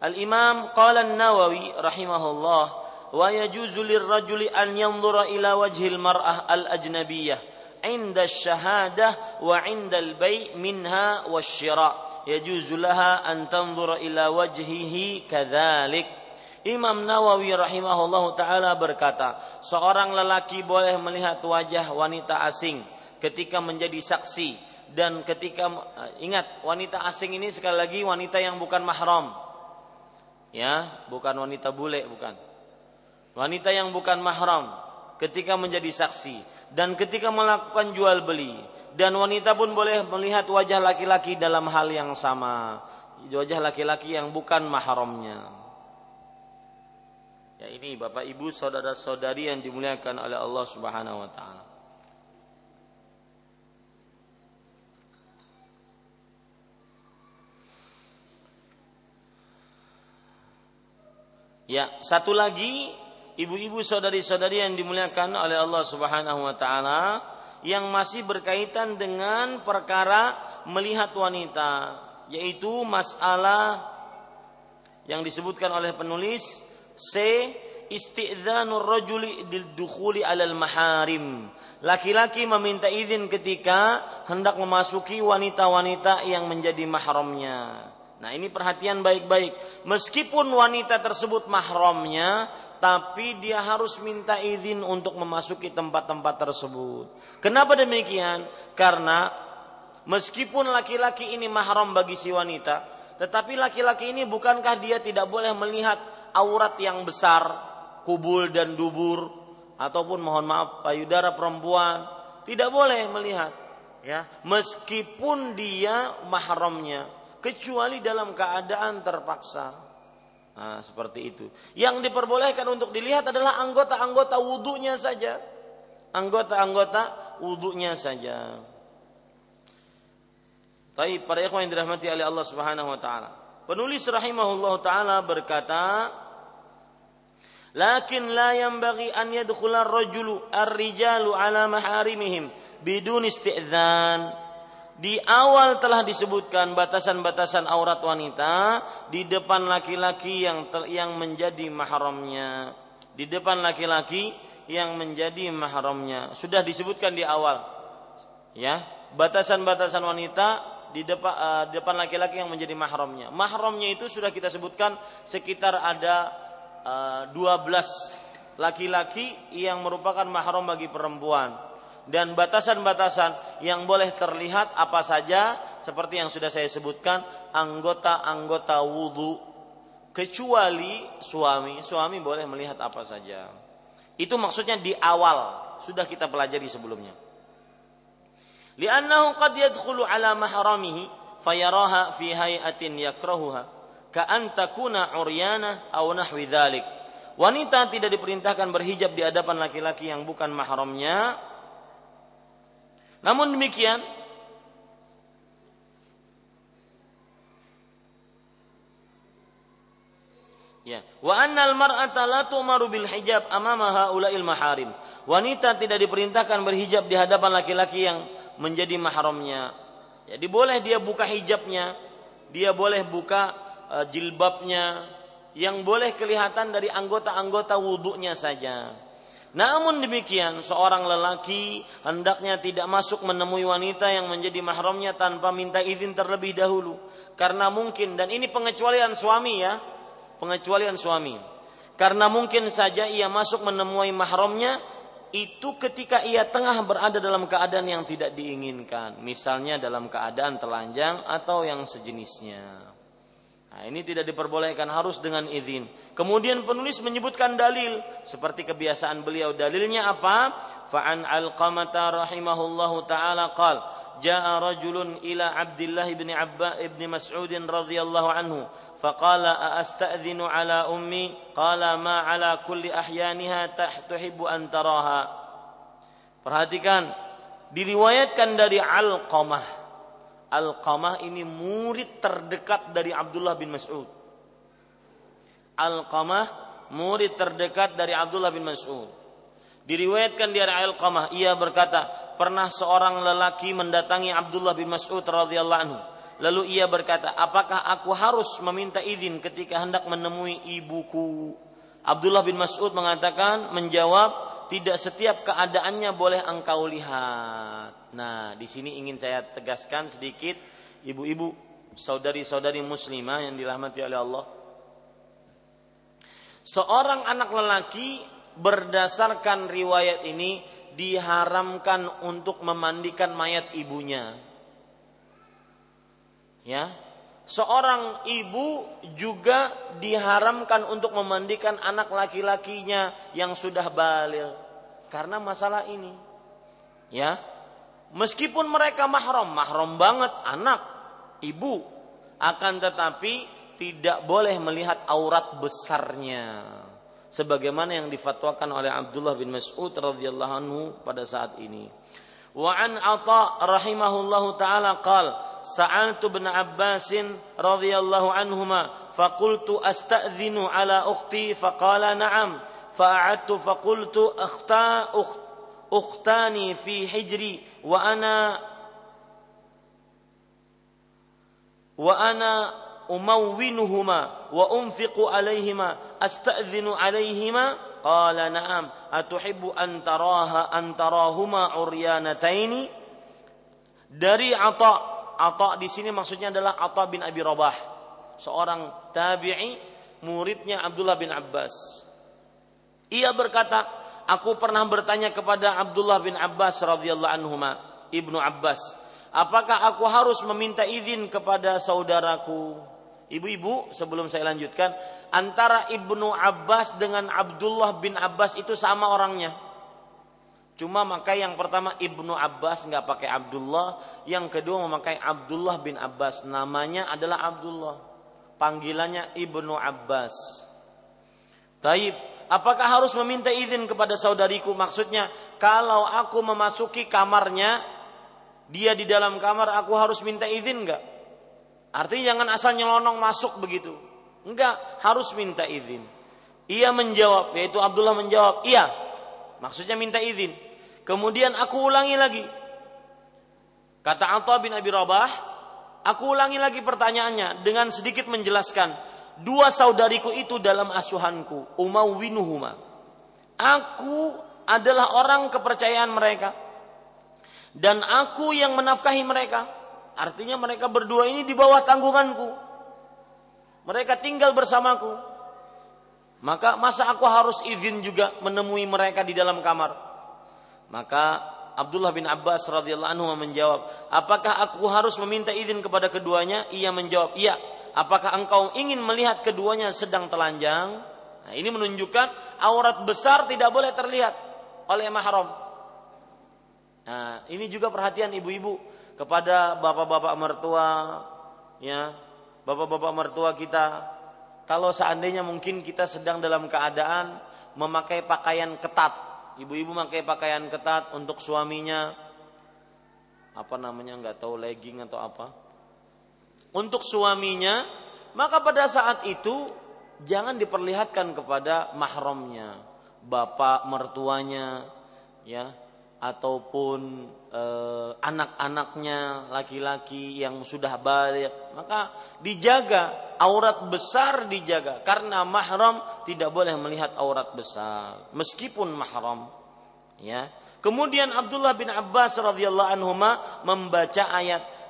Al-Imam qala An-Nawawi rahimahullah wa yajuzu lirrajuli an yanzura ila wajhil mar'ah al-ajnabiyyah 'inda asy-syahadah wa 'inda al-bai' minha wasyira' yajuzu laha an tanzura ila wajhihi kadzalik. Imam Nawawi rahimahullahu taala berkata, seorang lelaki boleh melihat wajah wanita asing ketika menjadi saksi dan ketika ingat wanita asing ini sekali lagi wanita yang bukan mahram. Ya, bukan wanita bule bukan. Wanita yang bukan mahram ketika menjadi saksi dan ketika melakukan jual beli dan wanita pun boleh melihat wajah laki-laki dalam hal yang sama wajah laki-laki yang bukan mahramnya ya ini Bapak Ibu saudara-saudari yang dimuliakan oleh Allah Subhanahu wa taala. Ya, satu lagi ibu-ibu saudari-saudari yang dimuliakan oleh Allah Subhanahu wa taala yang masih berkaitan dengan perkara melihat wanita yaitu masalah yang disebutkan oleh penulis C isti'dzanur rajuli dukhuli alal maharim laki-laki meminta izin ketika hendak memasuki wanita-wanita yang menjadi mahramnya Nah ini perhatian baik-baik. Meskipun wanita tersebut mahramnya, tapi dia harus minta izin untuk memasuki tempat-tempat tersebut. Kenapa demikian? Karena meskipun laki-laki ini mahram bagi si wanita, tetapi laki-laki ini bukankah dia tidak boleh melihat aurat yang besar, kubul dan dubur, ataupun mohon maaf payudara perempuan, tidak boleh melihat. Ya, meskipun dia mahramnya, kecuali dalam keadaan terpaksa. Nah, seperti itu. Yang diperbolehkan untuk dilihat adalah anggota-anggota wudhunya saja. Anggota-anggota wudhunya saja. Tapi para ikhwan yang dirahmati oleh Allah Subhanahu wa taala. Penulis rahimahullah taala berkata, "Lakin la yanbaghi an yadkhula ar-rajulu ar-rijalu ala maharimihim bidun isti'dzan." di awal telah disebutkan batasan-batasan aurat wanita di depan laki-laki yang yang menjadi mahramnya. Di depan laki-laki yang menjadi mahramnya. Sudah disebutkan di awal. Ya, batasan-batasan wanita di depan uh, depan laki-laki yang menjadi mahramnya. Mahramnya itu sudah kita sebutkan sekitar ada uh, eh, 12 laki-laki yang merupakan mahram bagi perempuan. Dan batasan-batasan yang boleh terlihat apa saja seperti yang sudah saya sebutkan anggota-anggota wudhu kecuali suami suami boleh melihat apa saja. Itu maksudnya di awal sudah kita pelajari sebelumnya li'annahu qad yadkhulu ala mahramihi fayaraha fi hayatin yakrahuha ka'an takuna uryana aw nahwi dhalik wanita tidak diperintahkan berhijab di hadapan laki-laki yang bukan mahramnya namun demikian Ya, wa annal mar'ata la tu'maru bil hijab amama haula'il maharim. Wanita tidak diperintahkan berhijab di hadapan laki-laki yang menjadi mahramnya. Jadi boleh dia buka hijabnya, dia boleh buka uh, jilbabnya, yang boleh kelihatan dari anggota-anggota wudhunya saja. Namun demikian, seorang lelaki hendaknya tidak masuk menemui wanita yang menjadi mahramnya tanpa minta izin terlebih dahulu. Karena mungkin, dan ini pengecualian suami ya, pengecualian suami. Karena mungkin saja ia masuk menemui mahramnya itu ketika ia tengah berada dalam keadaan yang tidak diinginkan. Misalnya dalam keadaan telanjang atau yang sejenisnya. Nah, ini tidak diperbolehkan harus dengan izin. Kemudian penulis menyebutkan dalil seperti kebiasaan beliau. Dalilnya apa? Fa'an al-qamata rahimahullahu taala qal jaa rajulun ila Abdullah ibn Abba ibn Mas'ud radhiyallahu anhu فقال أستأذن على أمي قال ما على كل أحيانها تحب أن تراها Perhatikan diriwayatkan dari Al-Qamah Al-Qamah ini murid terdekat dari Abdullah bin Mas'ud. Al-Qamah murid terdekat dari Abdullah bin Mas'ud. Diriwayatkan dari Al-Qamah, ia berkata, pernah seorang lelaki mendatangi Abdullah bin Mas'ud radhiyallahu anhu. Lalu ia berkata, apakah aku harus meminta izin ketika hendak menemui ibuku? Abdullah bin Mas'ud mengatakan, menjawab, tidak setiap keadaannya boleh engkau lihat. Nah, di sini ingin saya tegaskan sedikit ibu-ibu, saudari-saudari muslimah yang dirahmati oleh Allah. Seorang anak lelaki berdasarkan riwayat ini diharamkan untuk memandikan mayat ibunya. Ya, seorang ibu juga diharamkan untuk memandikan anak laki-lakinya yang sudah balik karena masalah ini. Ya. Meskipun mereka mahram, mahram banget anak, ibu, akan tetapi tidak boleh melihat aurat besarnya sebagaimana yang difatwakan oleh Abdullah bin Mas'ud radhiyallahu anhu pada saat ini. Wa an Atha rahimahullahu taala qala sa'altu bin Abbas radhiyallahu anhuma faqultu asta'dhinu ala ukhti faqala na'am fa'adtu faqultu akhta ukhtani fi hijri wa ana wa ana umawwinuhuma wa unfiqu alaihima asta'dhinu alaihima qala na'am atuhibbu an taraha an tarahuma uryanataini dari Atha Atha di sini maksudnya adalah Atha bin Abi Rabah, seorang tabi'i muridnya Abdullah bin Abbas. Ia berkata, aku pernah bertanya kepada Abdullah bin Abbas radhiyallahu anhuma, Ibnu Abbas, apakah aku harus meminta izin kepada saudaraku? Ibu-ibu, sebelum saya lanjutkan, antara Ibnu Abbas dengan Abdullah bin Abbas itu sama orangnya. Cuma maka yang pertama Ibnu Abbas nggak pakai Abdullah, yang kedua memakai Abdullah bin Abbas. Namanya adalah Abdullah. Panggilannya Ibnu Abbas. Taib, apakah harus meminta izin kepada saudariku? Maksudnya, kalau aku memasuki kamarnya, dia di dalam kamar, aku harus minta izin nggak? Artinya jangan asal nyelonong masuk begitu. Enggak, harus minta izin. Ia menjawab, yaitu Abdullah menjawab, iya, Maksudnya minta izin. Kemudian aku ulangi lagi. Kata Atha bin Abi Rabah, aku ulangi lagi pertanyaannya dengan sedikit menjelaskan. Dua saudariku itu dalam asuhanku, umawwinuhuma. Aku adalah orang kepercayaan mereka. Dan aku yang menafkahi mereka. Artinya mereka berdua ini di bawah tanggunganku. Mereka tinggal bersamaku. Maka masa aku harus izin juga menemui mereka di dalam kamar? Maka Abdullah bin Abbas radhiyallahu anhu menjawab, "Apakah aku harus meminta izin kepada keduanya?" Ia menjawab, "Iya." Apakah engkau ingin melihat keduanya sedang telanjang? Nah, ini menunjukkan aurat besar tidak boleh terlihat oleh mahram. Nah, ini juga perhatian ibu-ibu kepada bapak-bapak mertua, ya, bapak-bapak mertua kita kalau seandainya mungkin kita sedang dalam keadaan memakai pakaian ketat, ibu-ibu memakai pakaian ketat untuk suaminya, apa namanya nggak tahu legging atau apa, untuk suaminya, maka pada saat itu jangan diperlihatkan kepada mahramnya, bapak mertuanya, ya, ataupun eh, anak-anaknya laki-laki yang sudah balik maka dijaga aurat besar dijaga. Karena mahram tidak boleh melihat aurat besar meskipun mahram ya. Kemudian Abdullah bin Abbas radhiyallahu anhu membaca ayat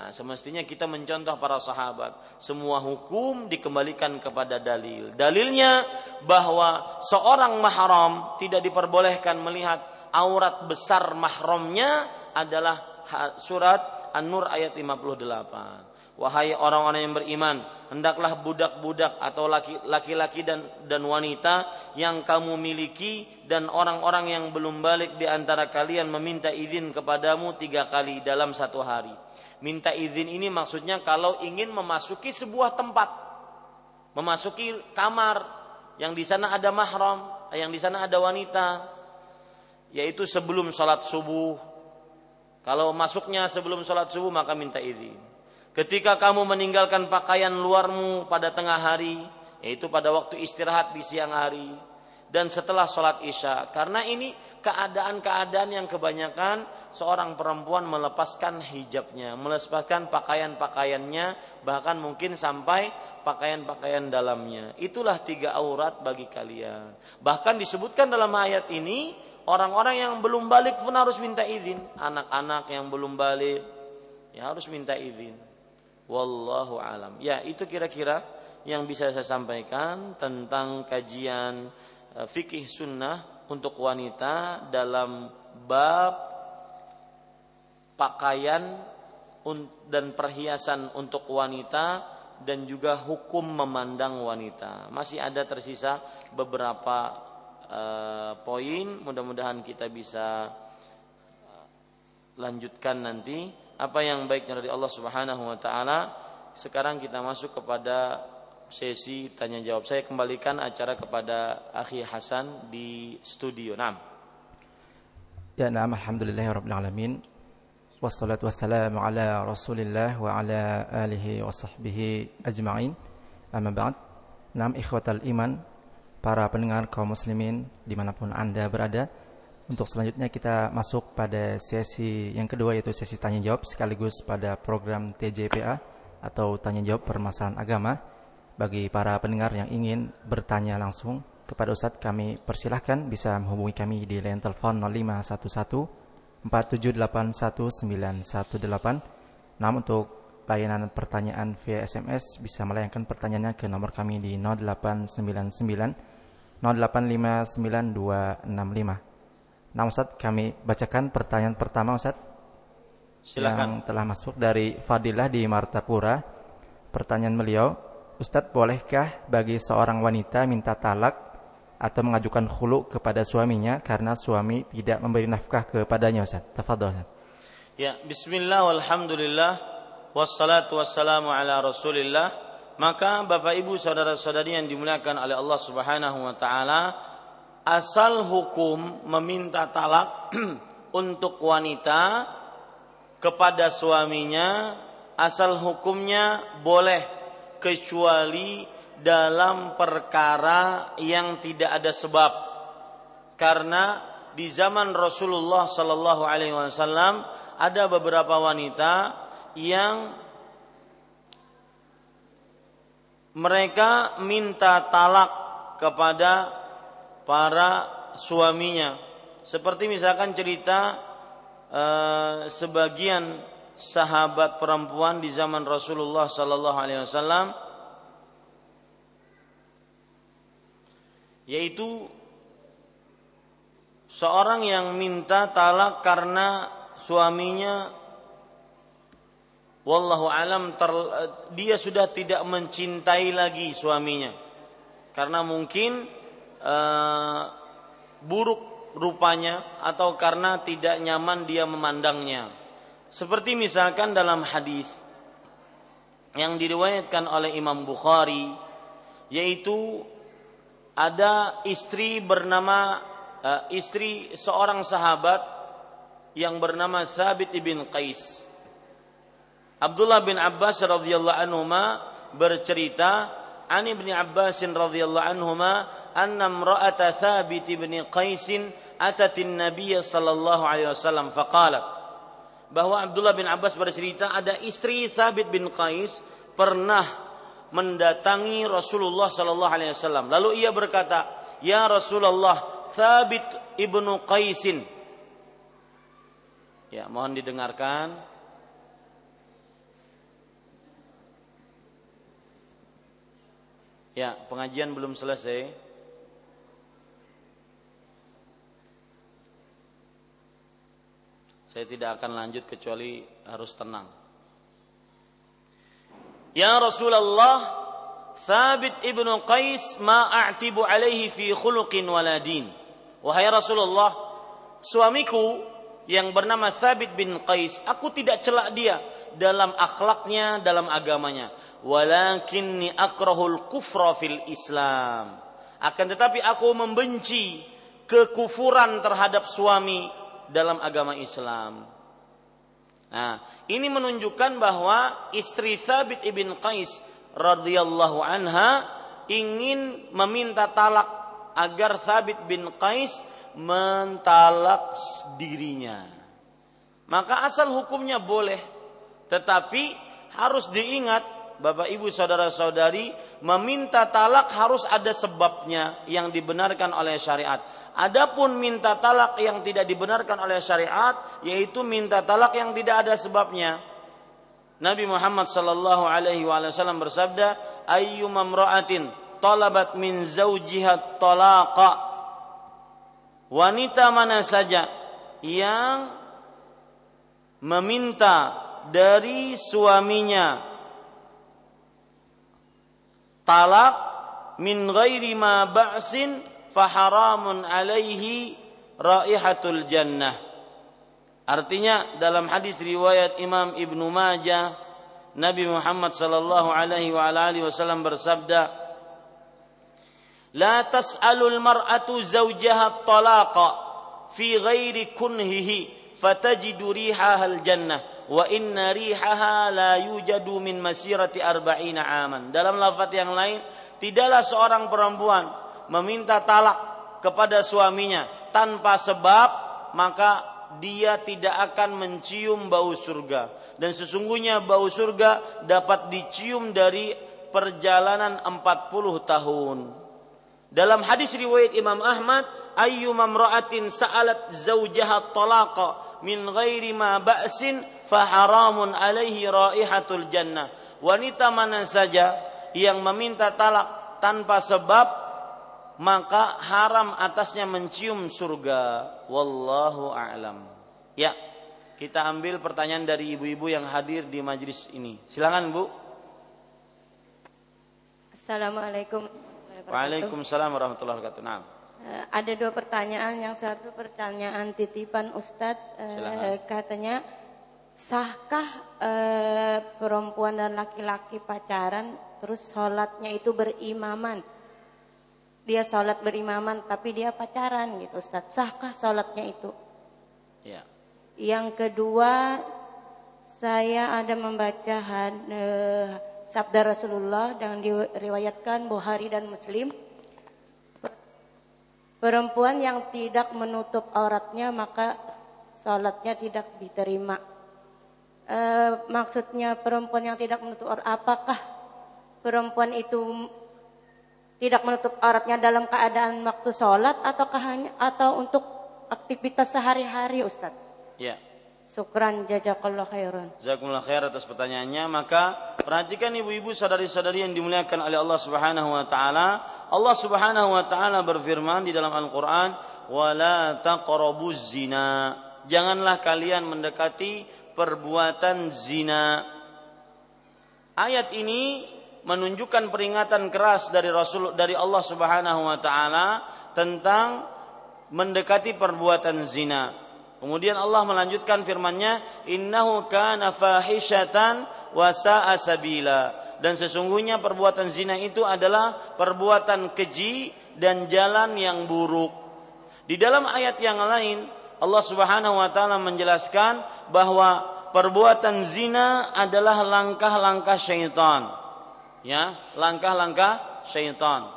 Nah, semestinya kita mencontoh para sahabat. Semua hukum dikembalikan kepada dalil. Dalilnya bahwa seorang mahram tidak diperbolehkan melihat aurat besar mahramnya adalah surat An-Nur ayat 58. Wahai orang-orang yang beriman, hendaklah budak-budak atau laki-laki dan dan wanita yang kamu miliki dan orang-orang yang belum balik di antara kalian meminta izin kepadamu tiga kali dalam satu hari Minta izin ini maksudnya kalau ingin memasuki sebuah tempat, memasuki kamar yang di sana ada mahram, yang di sana ada wanita, yaitu sebelum sholat subuh. Kalau masuknya sebelum sholat subuh maka minta izin. Ketika kamu meninggalkan pakaian luarmu pada tengah hari, yaitu pada waktu istirahat di siang hari, dan setelah sholat isya, karena ini keadaan-keadaan yang kebanyakan seorang perempuan melepaskan hijabnya, melepaskan pakaian-pakaiannya, bahkan mungkin sampai pakaian-pakaian dalamnya. Itulah tiga aurat bagi kalian. Bahkan disebutkan dalam ayat ini, orang-orang yang belum balik pun harus minta izin. Anak-anak yang belum balik, ya harus minta izin. Wallahu alam. Ya, itu kira-kira yang bisa saya sampaikan tentang kajian eh, fikih sunnah untuk wanita dalam bab pakaian dan perhiasan untuk wanita dan juga hukum memandang wanita. Masih ada tersisa beberapa uh, poin, mudah-mudahan kita bisa eh, lanjutkan nanti apa yang baiknya dari Allah Subhanahu wa taala. Sekarang kita masuk kepada sesi tanya jawab. Saya kembalikan acara kepada Akhi Hasan di studio. Naam. Ya, naam alhamdulillahirabbil alamin. Wassalatu wassalamu ala rasulillah wa ala alihi wa sahbihi ajma'in Amma ba'd Nam ikhwatal iman Para pendengar kaum muslimin Di mana pun anda berada Untuk selanjutnya kita masuk pada sesi yang kedua Yaitu sesi tanya jawab Sekaligus pada program TJPA Atau tanya jawab permasalahan agama Bagi para pendengar yang ingin bertanya langsung Kepada Ustadz kami persilahkan Bisa menghubungi kami di line telepon 0511 4781918. Namun untuk layanan pertanyaan via SMS bisa melayangkan pertanyaannya ke nomor kami di 0899 08599265. Nah Ustaz, kami bacakan pertanyaan pertama Ustaz. Silakan. Yang telah masuk dari Fadilah di Martapura. Pertanyaan beliau, Ustadz bolehkah bagi seorang wanita minta talak atau mengajukan khulu kepada suaminya karena suami tidak memberi nafkah kepadanya Ustaz. Tafadhol. Ya, bismillah walhamdulillah wassalatu wassalamu ala Rasulillah. Maka Bapak Ibu saudara-saudari yang dimuliakan oleh Allah Subhanahu wa taala, asal hukum meminta talak untuk wanita kepada suaminya asal hukumnya boleh kecuali dalam perkara yang tidak ada sebab. Karena di zaman Rasulullah Sallallahu Alaihi Wasallam ada beberapa wanita yang mereka minta talak kepada para suaminya. Seperti misalkan cerita eh, sebagian sahabat perempuan di zaman Rasulullah Sallallahu Alaihi Wasallam yaitu seorang yang minta talak karena suaminya wallahu alam ter, dia sudah tidak mencintai lagi suaminya. Karena mungkin uh, buruk rupanya atau karena tidak nyaman dia memandangnya seperti misalkan dalam hadis yang diriwayatkan oleh Imam Bukhari yaitu ada istri bernama uh, istri seorang sahabat yang bernama Thabit ibn Qais. Abdullah bin Abbas radhiyallahu anhu bercerita an ibni Abbas radhiyallahu anhu anna imra'ata Thabit ibn Qais atat Nabiy sallallahu alaihi wasallam faqalat bahwa Abdullah bin Abbas bercerita ada istri Thabit bin Qais pernah mendatangi Rasulullah sallallahu alaihi wasallam. Lalu ia berkata, "Ya Rasulullah, Thabit ibnu Qaisin." Ya, mohon didengarkan. Ya, pengajian belum selesai. Saya tidak akan lanjut kecuali harus tenang. Ya Rasulullah Thabit ibnu Qais ma a'tibu alaihi fi khuluqin waladin. Wahai Rasulullah, suamiku yang bernama Thabit bin Qais, aku tidak celak dia dalam akhlaknya, dalam agamanya. Walakinni akrahul kufra fil Islam. Akan tetapi aku membenci kekufuran terhadap suami dalam agama Islam. Nah, ini menunjukkan bahwa istri Thabit ibn Qais radhiyallahu anha ingin meminta talak agar Thabit bin Qais mentalak dirinya. Maka asal hukumnya boleh, tetapi harus diingat Bapak Ibu saudara-saudari meminta talak harus ada sebabnya yang dibenarkan oleh syariat. Adapun minta talak yang tidak dibenarkan oleh syariat yaitu minta talak yang tidak ada sebabnya. Nabi Muhammad sallallahu alaihi wasallam bersabda, "Ayyuma imra'atin talabat min zawjiha talaqa" Wanita mana saja yang meminta dari suaminya talak min ghairi ma ba'sin faharamun alaihi raihatul jannah. Artinya dalam hadis riwayat Imam Ibnu Majah Nabi Muhammad sallallahu alaihi wasallam bersabda La tas'alul mar'atu zawjaha talaqa fi ghairi kunhihi fatajidu rihaha al-jannah wa inna rihaha la yujadu min masirati arba'ina aman. Dalam lafaz yang lain, tidaklah seorang perempuan meminta talak kepada suaminya tanpa sebab maka dia tidak akan mencium bau surga dan sesungguhnya bau surga dapat dicium dari perjalanan 40 tahun. Dalam hadis riwayat Imam Ahmad, ayyu mamra'atin sa'alat zawjaha talaqa min ghairi ma ba'sin fa haramun alaihi raihatul jannah. Wanita mana saja yang meminta talak tanpa sebab maka haram atasnya mencium surga. Wallahu a'lam. Ya, kita ambil pertanyaan dari ibu-ibu yang hadir di majlis ini. Silakan Bu. Assalamualaikum. Waalaikumsalam warahmatullahi wabarakatuh. Nah. Ada dua pertanyaan. Yang satu pertanyaan titipan Ustadz. Uh, katanya, sahkah uh, perempuan dan laki-laki pacaran terus sholatnya itu berimaman? dia sholat berimaman tapi dia pacaran gitu Ustaz. Sahkah sholatnya itu? Ya. Yang kedua saya ada membaca uh, sabda Rasulullah yang diriwayatkan Bukhari dan Muslim. Perempuan yang tidak menutup auratnya maka sholatnya tidak diterima. E, maksudnya perempuan yang tidak menutup aurat, apakah perempuan itu tidak menutup auratnya dalam keadaan waktu sholat ataukah hanya atau untuk aktivitas sehari-hari Ustaz? Ya. Syukran jazakallah khairan. Jazakumullah khair atas pertanyaannya. Maka perhatikan ibu-ibu saudari-saudari yang dimuliakan oleh Allah Subhanahu wa taala. Allah Subhanahu wa taala berfirman di dalam Al-Qur'an, "Wala taqrabuz zina." Janganlah kalian mendekati perbuatan zina. Ayat ini menunjukkan peringatan keras dari Rasul dari Allah Subhanahu wa taala tentang mendekati perbuatan zina. Kemudian Allah melanjutkan firman-Nya, "Innahu kana fahishatan wa sa'a sabila." Dan sesungguhnya perbuatan zina itu adalah perbuatan keji dan jalan yang buruk. Di dalam ayat yang lain Allah Subhanahu wa taala menjelaskan bahwa perbuatan zina adalah langkah-langkah syaitan. Ya, langkah-langkah syaitan.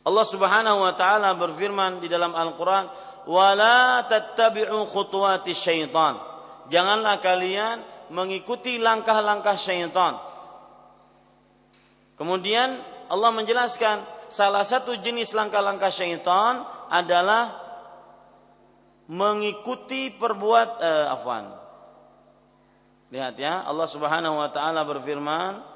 Allah Subhanahu wa taala berfirman di dalam Al-Qur'an, "Wala tattabi'u khutuwati syaitan." Janganlah kalian mengikuti langkah-langkah syaitan. Kemudian Allah menjelaskan salah satu jenis langkah-langkah syaitan adalah mengikuti perbuat eh, afwan. Lihat ya, Allah Subhanahu wa taala berfirman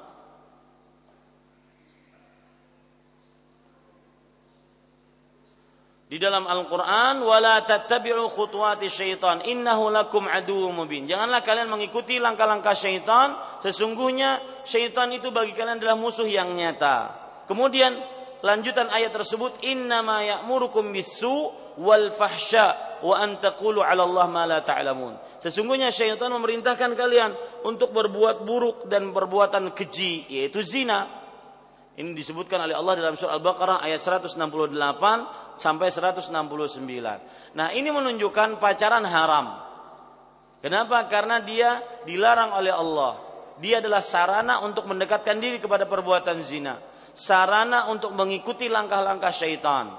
di dalam Al-Qur'an wala tattabi'u khutuwati syaitan innahu lakum aduwwum mubin. Janganlah kalian mengikuti langkah-langkah syaitan, sesungguhnya syaitan itu bagi kalian adalah musuh yang nyata. Kemudian lanjutan ayat tersebut innama ya'murukum bisu wal fahsya wa an taqulu 'ala Allah ma la ta'lamun. Sesungguhnya syaitan memerintahkan kalian untuk berbuat buruk dan perbuatan keji yaitu zina. Ini disebutkan oleh Allah dalam surah Al-Baqarah ayat 168 sampai 169. Nah, ini menunjukkan pacaran haram. Kenapa? Karena dia dilarang oleh Allah. Dia adalah sarana untuk mendekatkan diri kepada perbuatan zina sarana untuk mengikuti langkah-langkah syaitan.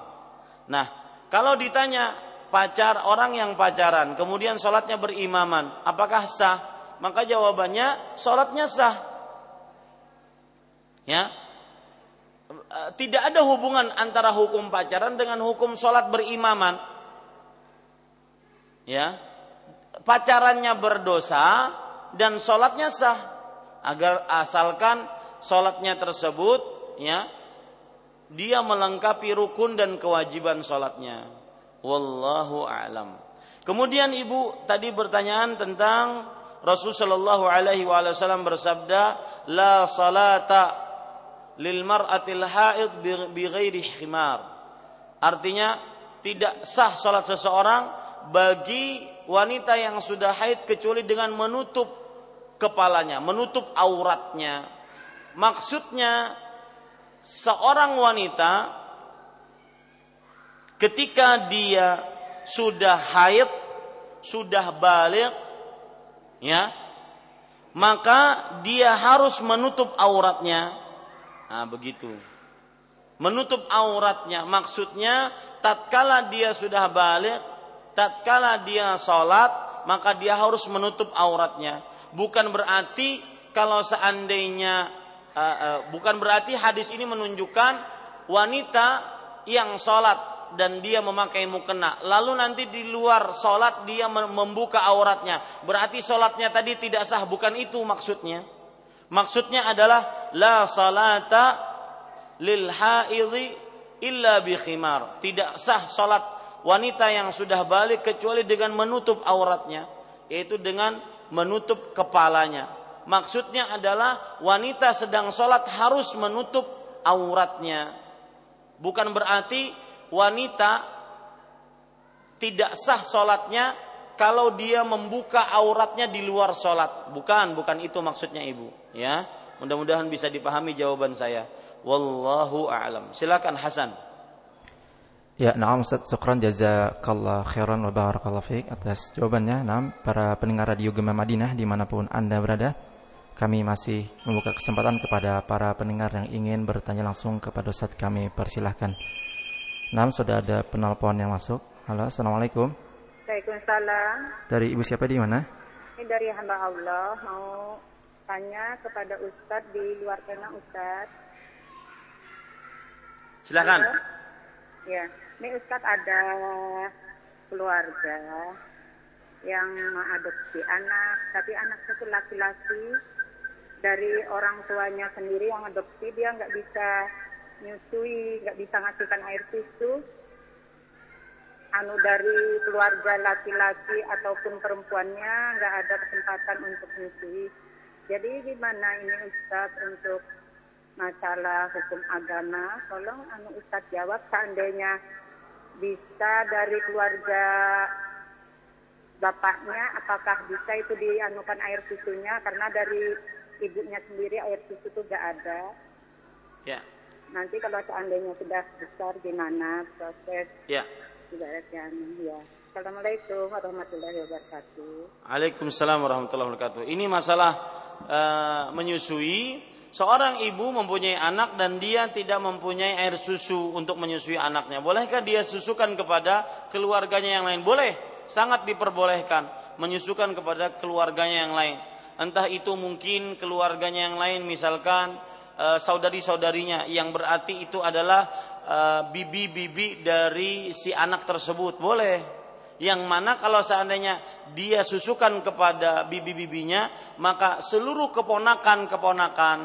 Nah, kalau ditanya pacar orang yang pacaran, kemudian sholatnya berimaman, apakah sah? Maka jawabannya sholatnya sah. Ya, tidak ada hubungan antara hukum pacaran dengan hukum sholat berimaman. Ya, pacarannya berdosa dan sholatnya sah, agar asalkan sholatnya tersebut ya dia melengkapi rukun dan kewajiban sholatnya. Wallahu a'lam. Kemudian ibu tadi bertanyaan tentang Rasul Shallallahu Alaihi Wasallam bersabda, la salata lil mar'atil haid bi ghairi khimar. Artinya tidak sah salat seseorang bagi wanita yang sudah haid kecuali dengan menutup kepalanya, menutup auratnya. Maksudnya seorang wanita ketika dia sudah haid, sudah balik, ya, maka dia harus menutup auratnya. Nah, begitu. Menutup auratnya maksudnya tatkala dia sudah balik, tatkala dia sholat, maka dia harus menutup auratnya. Bukan berarti kalau seandainya uh, uh, bukan berarti hadis ini menunjukkan wanita yang sholat dan dia memakai mukena. Lalu nanti di luar sholat dia membuka auratnya. Berarti sholatnya tadi tidak sah bukan itu maksudnya. Maksudnya adalah la salata lil haidhi illa bi khimar. Tidak sah sholat wanita yang sudah balik kecuali dengan menutup auratnya yaitu dengan menutup kepalanya maksudnya adalah wanita sedang sholat harus menutup auratnya. Bukan berarti wanita tidak sah sholatnya kalau dia membuka auratnya di luar sholat. Bukan, bukan itu maksudnya ibu. Ya, mudah-mudahan bisa dipahami jawaban saya. Wallahu a'lam. Silakan Hasan. Ya, naam Ustaz, syukran jazakallah khairan wa barakallah fiik atas jawabannya. Naam, para pendengar radio Gema Madinah di mana pun Anda berada kami masih membuka kesempatan kepada para pendengar yang ingin bertanya langsung kepada Ustaz kami persilahkan. Nam sudah ada penelpon yang masuk. Halo, assalamualaikum. Waalaikumsalam. Dari ibu siapa di mana? Ini dari hamba Allah mau tanya kepada Ustadz di luar kena Ustadz. Silakan. Ya, ini Ustadz ada keluarga yang mengadopsi anak, tapi anak itu laki-laki dari orang tuanya sendiri yang adopsi dia nggak bisa nyusui, nggak bisa ngasihkan air susu. Anu dari keluarga laki-laki ataupun perempuannya nggak ada kesempatan untuk nyusui. Jadi gimana ini Ustaz untuk masalah hukum agama? Tolong anu Ustaz jawab seandainya bisa dari keluarga bapaknya apakah bisa itu dianukan air susunya karena dari ibunya sendiri air susu itu gak ada. Ya. nanti kalau seandainya sudah besar gimana proses Ya. ibaratnya ya. Assalamualaikum warahmatullahi wabarakatuh. Waalaikumsalam warahmatullahi wabarakatuh. Ini masalah eh, menyusui. Seorang ibu mempunyai anak dan dia tidak mempunyai air susu untuk menyusui anaknya. Bolehkah dia susukan kepada keluarganya yang lain? Boleh, sangat diperbolehkan menyusukan kepada keluarganya yang lain. Entah itu mungkin keluarganya yang lain, misalkan eh, saudari-saudarinya, yang berarti itu adalah eh, bibi-bibi dari si anak tersebut. Boleh, yang mana kalau seandainya dia susukan kepada bibi-bibinya maka seluruh keponakan-keponakan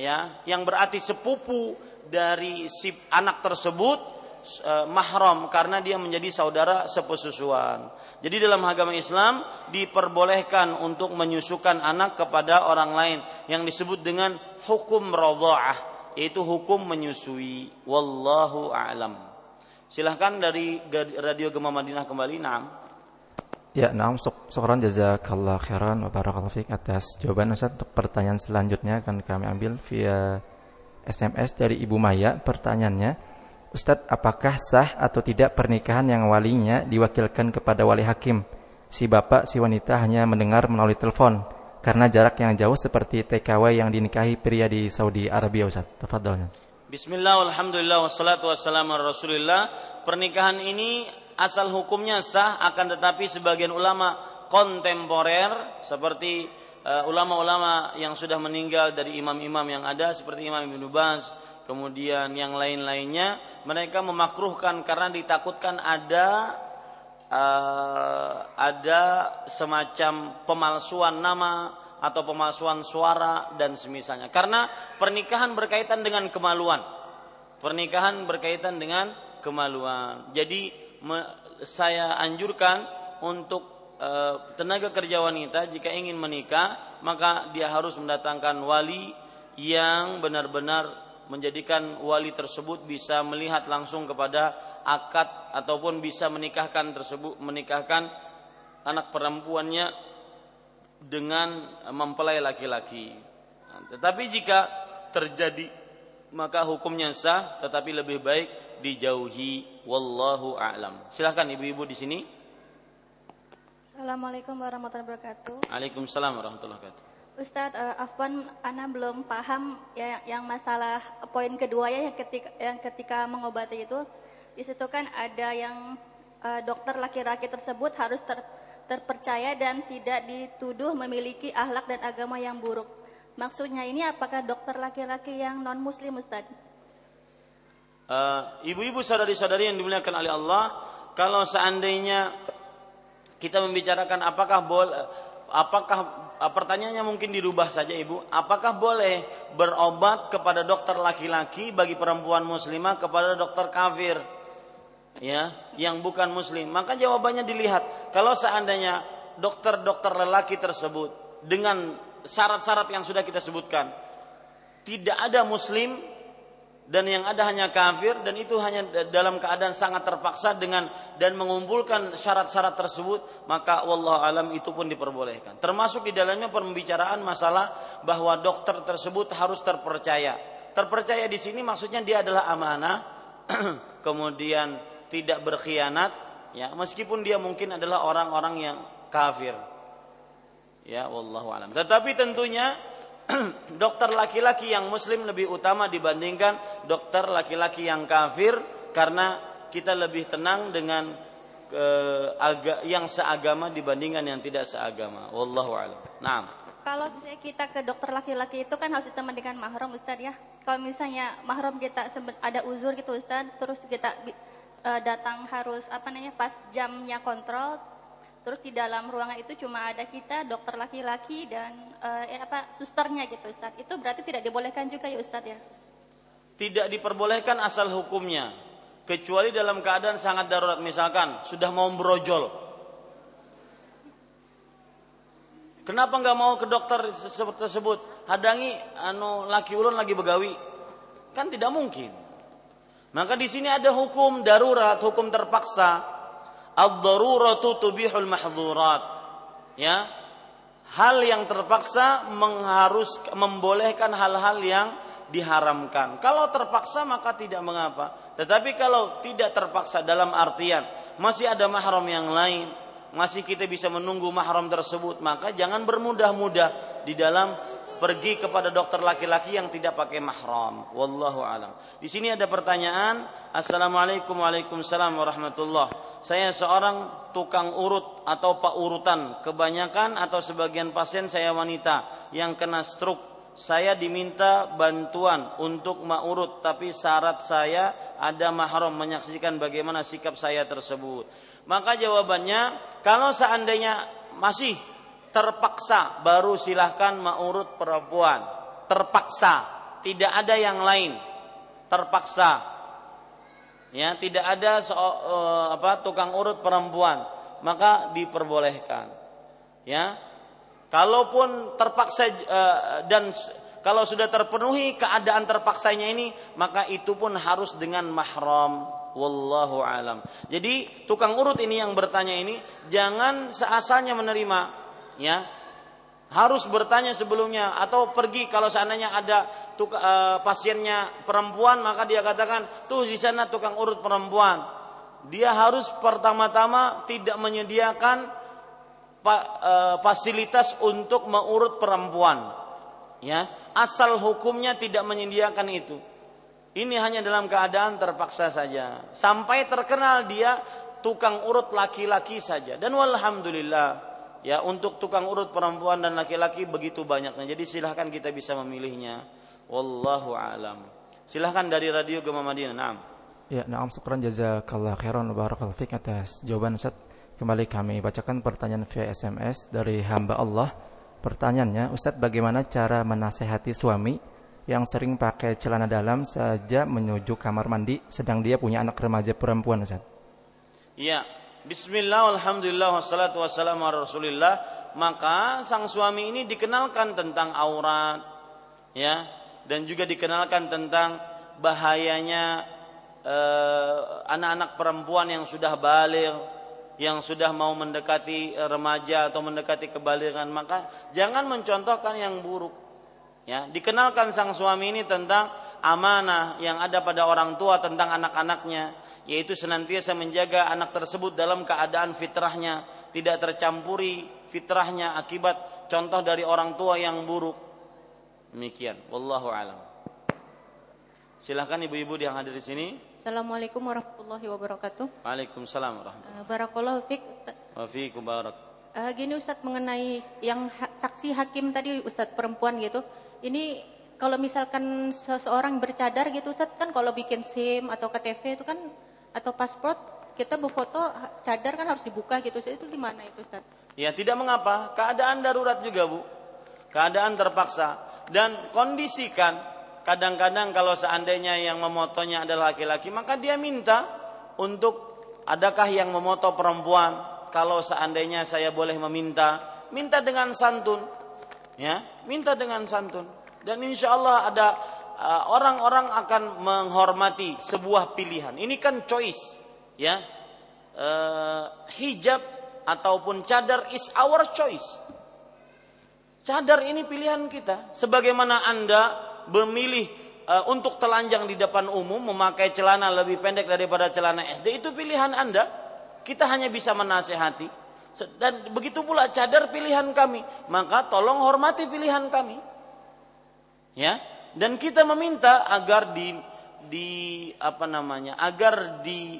ya yang berarti sepupu dari si anak tersebut eh, mahram karena dia menjadi saudara sepesusuan. Jadi dalam agama Islam diperbolehkan untuk menyusukan anak kepada orang lain yang disebut dengan hukum radhaah yaitu hukum menyusui. Wallahu a'lam. Silahkan dari Radio Gema Madinah kembali. Naam. Ya, naam syukran jazakallah khairan wa barakallahu fiik atas jawaban Ustaz. Untuk pertanyaan selanjutnya akan kami ambil via SMS dari Ibu Maya. Pertanyaannya, Ustadz, apakah sah atau tidak pernikahan yang walinya diwakilkan kepada wali hakim? Si bapak, si wanita hanya mendengar melalui telepon karena jarak yang jauh seperti TKW yang dinikahi pria di Saudi Arabia, Ustaz. Tafadhol. Bismillah, alhamdulillah. Pernikahan ini asal hukumnya sah, akan tetapi sebagian ulama kontemporer seperti uh, ulama-ulama yang sudah meninggal dari imam-imam yang ada seperti Imam Ibnu Baz, kemudian yang lain-lainnya, mereka memakruhkan karena ditakutkan ada uh, ada semacam pemalsuan nama atau pemalsuan suara dan semisalnya. Karena pernikahan berkaitan dengan kemaluan. Pernikahan berkaitan dengan kemaluan. Jadi me, saya anjurkan untuk e, tenaga kerja wanita jika ingin menikah maka dia harus mendatangkan wali yang benar-benar menjadikan wali tersebut bisa melihat langsung kepada akad ataupun bisa menikahkan tersebut menikahkan anak perempuannya dengan mempelai laki-laki. Nah, tetapi jika terjadi maka hukumnya sah tetapi lebih baik dijauhi wallahu a'lam. Silahkan ibu-ibu di sini. Assalamualaikum warahmatullahi wabarakatuh. Waalaikumsalam warahmatullahi wabarakatuh. Ustadz, uh, Afwan, Ana belum paham ya yang masalah poin kedua ya yang ketika yang ketika mengobati itu di situ kan ada yang uh, dokter laki-laki tersebut harus ter, terpercaya dan tidak dituduh memiliki ahlak dan agama yang buruk. Maksudnya ini apakah dokter laki-laki yang non muslim Ustaz? Uh, ibu-ibu saudari-saudari yang dimuliakan oleh Allah, kalau seandainya kita membicarakan apakah boleh apakah pertanyaannya mungkin dirubah saja Ibu, apakah boleh berobat kepada dokter laki-laki bagi perempuan muslimah kepada dokter kafir? ya yang bukan muslim. Maka jawabannya dilihat. Kalau seandainya dokter-dokter lelaki tersebut dengan syarat-syarat yang sudah kita sebutkan tidak ada muslim dan yang ada hanya kafir dan itu hanya dalam keadaan sangat terpaksa dengan dan mengumpulkan syarat-syarat tersebut maka wallah alam itu pun diperbolehkan. Termasuk di dalamnya pembicaraan masalah bahwa dokter tersebut harus terpercaya. Terpercaya di sini maksudnya dia adalah amanah kemudian tidak berkhianat ya meskipun dia mungkin adalah orang-orang yang kafir. Ya wallahu alam. Tetapi tentunya dokter laki-laki yang muslim lebih utama dibandingkan dokter laki-laki yang kafir karena kita lebih tenang dengan eh, aga, yang seagama dibandingkan yang tidak seagama. Wallahu alam. Nah kalau misalnya kita ke dokter laki-laki itu kan harus diteman dengan mahram Ustaz ya. Kalau misalnya mahram kita ada uzur gitu Ustaz, terus kita uh, datang harus apa namanya pas jamnya kontrol terus di dalam ruangan itu cuma ada kita dokter laki-laki dan uh, ya apa susternya gitu Ustaz itu berarti tidak dibolehkan juga ya Ustaz ya? Tidak diperbolehkan asal hukumnya kecuali dalam keadaan sangat darurat. Misalkan sudah mau brojol. Kenapa nggak mau ke dokter tersebut? Hadangi anu laki ulun lagi begawi. Kan tidak mungkin. Maka di sini ada hukum darurat, hukum terpaksa. Ad-daruratu tubihul mahdhurat. Ya. Hal yang terpaksa mengharus membolehkan hal-hal yang diharamkan. Kalau terpaksa maka tidak mengapa. Tetapi kalau tidak terpaksa dalam artian masih ada mahram yang lain, masih kita bisa menunggu mahram tersebut, maka jangan bermudah-mudah di dalam pergi kepada dokter laki-laki yang tidak pakai mahram. Wallahu alam. Di sini ada pertanyaan. Assalamualaikum Waalaikumsalam warahmatullah. Saya seorang tukang urut atau pak urutan. Kebanyakan atau sebagian pasien saya wanita yang kena stroke saya diminta bantuan untuk ma'urut tapi syarat saya ada mahram menyaksikan bagaimana sikap saya tersebut. Maka jawabannya kalau seandainya masih terpaksa baru silahkan ma'urut perempuan. Terpaksa, tidak ada yang lain. Terpaksa. Ya, tidak ada so, uh, apa tukang urut perempuan, maka diperbolehkan. Ya, Kalaupun terpaksa uh, dan kalau sudah terpenuhi keadaan terpaksanya ini, maka itu pun harus dengan mahram. Wallahu alam. Jadi tukang urut ini yang bertanya ini jangan seasalnya menerima, ya. Harus bertanya sebelumnya atau pergi kalau seandainya ada tuka, uh, pasiennya perempuan maka dia katakan tuh di sana tukang urut perempuan. Dia harus pertama-tama tidak menyediakan E, fasilitas untuk mengurut perempuan. Ya, asal hukumnya tidak menyediakan itu. Ini hanya dalam keadaan terpaksa saja. Sampai terkenal dia tukang urut laki-laki saja. Dan walhamdulillah ya untuk tukang urut perempuan dan laki-laki begitu banyaknya. Jadi silahkan kita bisa memilihnya. Wallahu alam. Silahkan dari radio Gema Madinah. Naam. Ya, naam syukran jazakallah khairan barakallahu fik atas jawaban Ustaz. Kembali kami bacakan pertanyaan via SMS dari hamba Allah. Pertanyaannya, Ustadz bagaimana cara menasehati suami yang sering pakai celana dalam saja menuju kamar mandi sedang dia punya anak remaja perempuan Ustadz? Iya, Bismillah, Alhamdulillah, wassalatu wassalamu rasulillah. Maka sang suami ini dikenalkan tentang aurat, ya, dan juga dikenalkan tentang bahayanya eh, anak-anak perempuan yang sudah balik yang sudah mau mendekati eh, remaja atau mendekati kebalikan. Maka jangan mencontohkan yang buruk ya. Dikenalkan sang suami ini tentang amanah yang ada pada orang tua tentang anak-anaknya yaitu senantiasa menjaga anak tersebut dalam keadaan fitrahnya tidak tercampuri fitrahnya akibat contoh dari orang tua yang buruk demikian wallahu alam silahkan ibu-ibu yang hadir di sini Assalamualaikum warahmatullahi wabarakatuh. Waalaikumsalam warahmatullahi. Uh, barakallahu fiik. Wa fiikum barak. Uh, gini Ustadz mengenai yang ha saksi hakim tadi Ustadz perempuan gitu. Ini kalau misalkan seseorang bercadar gitu Ustadz kan kalau bikin SIM atau KTP itu kan atau paspor kita berfoto cadar kan harus dibuka gitu. Itu gimana itu Ustadz? Ya tidak mengapa. Keadaan darurat juga Bu. Keadaan terpaksa dan kondisikan kadang-kadang kalau seandainya yang memotonya adalah laki-laki maka dia minta untuk adakah yang memoto perempuan kalau seandainya saya boleh meminta minta dengan santun ya minta dengan santun dan insya Allah ada orang-orang uh, akan menghormati sebuah pilihan ini kan choice ya uh, hijab ataupun cadar is our choice cadar ini pilihan kita sebagaimana anda memilih uh, untuk telanjang di depan umum memakai celana lebih pendek daripada celana SD itu pilihan Anda. Kita hanya bisa menasehati dan begitu pula cadar pilihan kami. Maka tolong hormati pilihan kami. Ya. Dan kita meminta agar di di apa namanya? agar di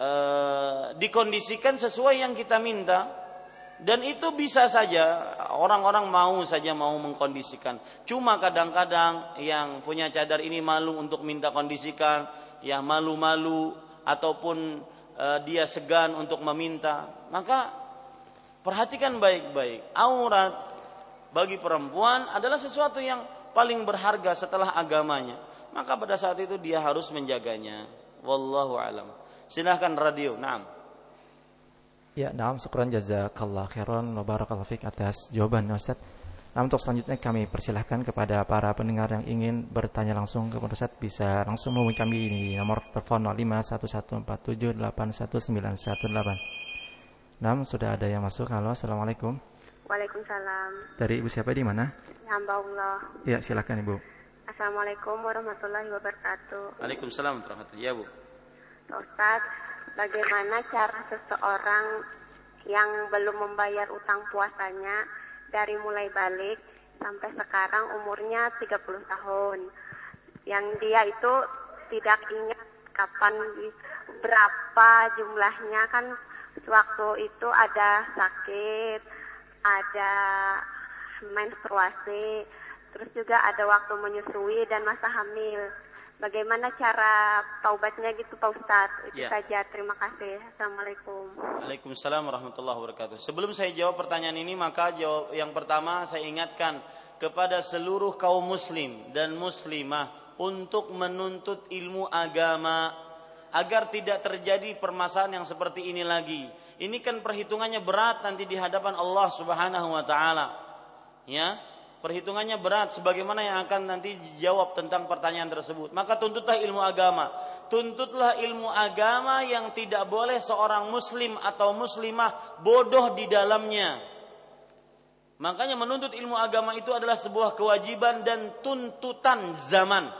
uh, dikondisikan sesuai yang kita minta dan itu bisa saja orang-orang mau saja mau mengkondisikan. Cuma kadang-kadang yang punya cadar ini malu untuk minta kondisikan, ya malu-malu ataupun uh, dia segan untuk meminta. Maka perhatikan baik-baik. Aurat bagi perempuan adalah sesuatu yang paling berharga setelah agamanya. Maka pada saat itu dia harus menjaganya. Wallahu alam. Silahkan radio. Naam. Ya, naam syukran jazakallah khairan wa barakallahu fik atas jawaban Ustaz. Nah, untuk selanjutnya kami persilahkan kepada para pendengar yang ingin bertanya langsung kepada Ustaz bisa langsung menghubungi kami di nomor telepon 0511478198. Nam sudah ada yang masuk. Halo, Assalamualaikum. Waalaikumsalam. Dari Ibu siapa di mana? Hamba Allah. Ya, silakan Ibu. Assalamualaikum warahmatullahi wabarakatuh. Waalaikumsalam warahmatullahi Ya, Bu. Ustaz, bagaimana cara seseorang yang belum membayar utang puasanya dari mulai balik sampai sekarang umurnya 30 tahun. Yang dia itu tidak ingat kapan berapa jumlahnya kan waktu itu ada sakit, ada menstruasi, terus juga ada waktu menyusui dan masa hamil. Bagaimana cara taubatnya gitu Pak Ustadz? Itu ya. saja. Terima kasih. Assalamualaikum. Waalaikumsalam warahmatullahi wabarakatuh. Sebelum saya jawab pertanyaan ini, maka jawab yang pertama saya ingatkan kepada seluruh kaum muslim dan muslimah untuk menuntut ilmu agama agar tidak terjadi permasalahan yang seperti ini lagi. Ini kan perhitungannya berat nanti di hadapan Allah Subhanahu wa taala. Ya, perhitungannya berat sebagaimana yang akan nanti dijawab tentang pertanyaan tersebut. Maka tuntutlah ilmu agama. Tuntutlah ilmu agama yang tidak boleh seorang muslim atau muslimah bodoh di dalamnya. Makanya menuntut ilmu agama itu adalah sebuah kewajiban dan tuntutan zaman.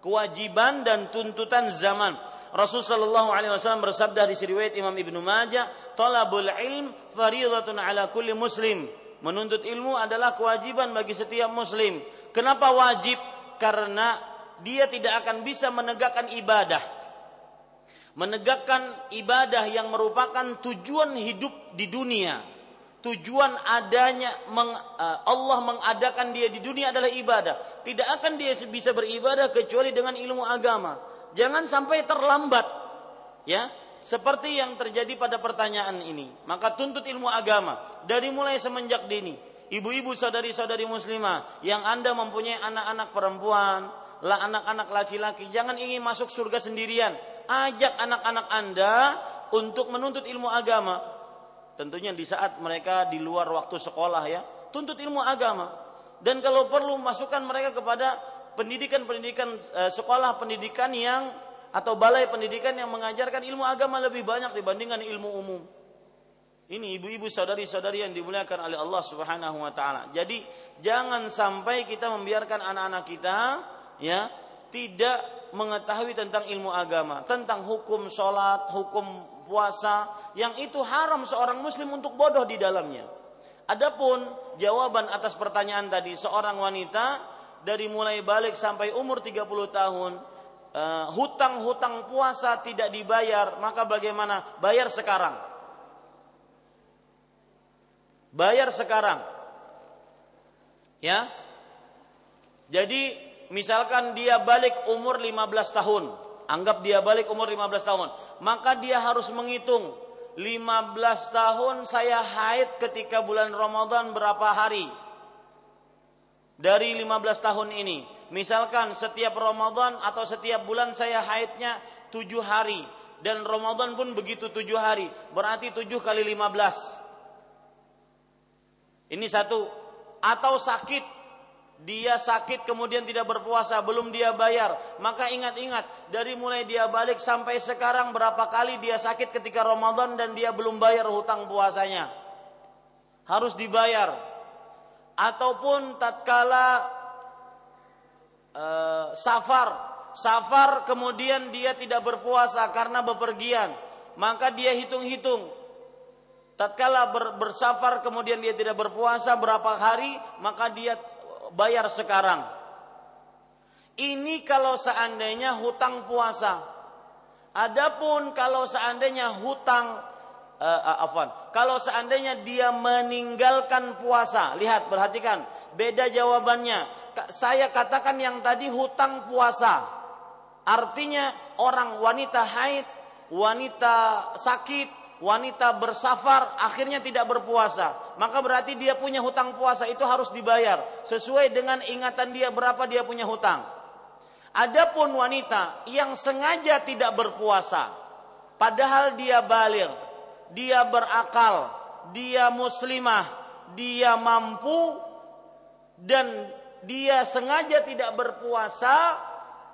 Kewajiban dan tuntutan zaman. Rasulullah Shallallahu Alaihi Wasallam bersabda di riwayat Imam Ibnu Majah, "Talabul ilm faridatun ala kulli muslim." Menuntut ilmu adalah kewajiban bagi setiap muslim. Kenapa wajib? Karena dia tidak akan bisa menegakkan ibadah. Menegakkan ibadah yang merupakan tujuan hidup di dunia. Tujuan adanya eh, Allah mengadakan dia di dunia adalah ibadah. Tidak akan dia bisa beribadah kecuali dengan ilmu agama. Jangan sampai terlambat. Ya, seperti yang terjadi pada pertanyaan ini. Maka tuntut ilmu agama dari mulai semenjak dini. Ibu-ibu saudari-saudari muslimah yang Anda mempunyai anak-anak perempuan, lah anak-anak laki-laki, jangan ingin masuk surga sendirian. Ajak anak-anak Anda untuk menuntut ilmu agama. Tentunya di saat mereka di luar waktu sekolah ya, tuntut ilmu agama. Dan kalau perlu masukkan mereka kepada pendidikan-pendidikan eh, sekolah pendidikan yang atau balai pendidikan yang mengajarkan ilmu agama lebih banyak dibandingkan ilmu umum. Ini ibu-ibu saudari-saudari yang dimuliakan oleh Allah Subhanahu wa taala. Jadi jangan sampai kita membiarkan anak-anak kita ya tidak mengetahui tentang ilmu agama, tentang hukum sholat, hukum puasa, yang itu haram seorang muslim untuk bodoh di dalamnya. Adapun jawaban atas pertanyaan tadi, seorang wanita dari mulai balik sampai umur 30 tahun Eh, hutang-hutang uh, puasa tidak dibayar, maka bagaimana? Bayar sekarang. Bayar sekarang. Ya. Jadi misalkan dia balik umur 15 tahun, anggap dia balik umur 15 tahun, maka dia harus menghitung 15 tahun saya haid ketika bulan Ramadan berapa hari? Dari 15 tahun ini Misalkan setiap Ramadan atau setiap bulan saya haidnya tujuh hari. Dan Ramadan pun begitu tujuh hari. Berarti tujuh kali lima belas. Ini satu. Atau sakit. Dia sakit kemudian tidak berpuasa. Belum dia bayar. Maka ingat-ingat. Dari mulai dia balik sampai sekarang. Berapa kali dia sakit ketika Ramadan. Dan dia belum bayar hutang puasanya. Harus dibayar. Ataupun tatkala uh, safar, safar kemudian dia tidak berpuasa karena bepergian, maka dia hitung-hitung. Tatkala ber, bersafar kemudian dia tidak berpuasa berapa hari, maka dia bayar sekarang. Ini kalau seandainya hutang puasa. Adapun kalau seandainya hutang uh, uh, kalau seandainya dia meninggalkan puasa, lihat perhatikan, beda jawabannya. Saya katakan yang tadi hutang puasa. Artinya orang wanita haid, wanita sakit, wanita bersafar akhirnya tidak berpuasa. Maka berarti dia punya hutang puasa itu harus dibayar sesuai dengan ingatan dia berapa dia punya hutang. Adapun wanita yang sengaja tidak berpuasa padahal dia balir, dia berakal, dia muslimah, dia mampu dan dia sengaja tidak berpuasa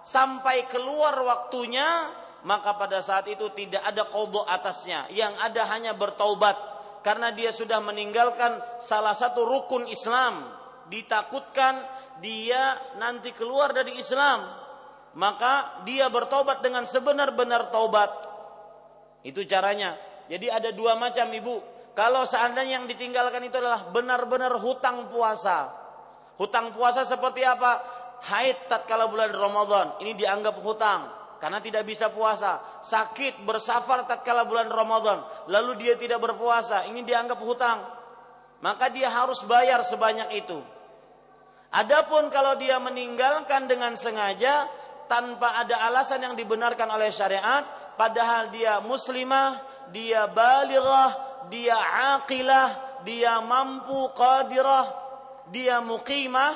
sampai keluar waktunya maka pada saat itu tidak ada kodok atasnya yang ada hanya bertaubat karena dia sudah meninggalkan salah satu rukun Islam ditakutkan dia nanti keluar dari Islam, maka dia bertobat dengan sebenar-benar taubat. Itu caranya. Jadi ada dua macam ibu. Kalau seandainya yang ditinggalkan itu adalah benar-benar hutang puasa. Hutang puasa seperti apa? Haid tatkala bulan Ramadan. Ini dianggap hutang karena tidak bisa puasa. Sakit bersafar tatkala bulan Ramadan, lalu dia tidak berpuasa. Ini dianggap hutang. Maka dia harus bayar sebanyak itu. Adapun kalau dia meninggalkan dengan sengaja tanpa ada alasan yang dibenarkan oleh syariat, padahal dia muslimah, dia balighah, dia aqilah, dia mampu qadirah, dia muqimah,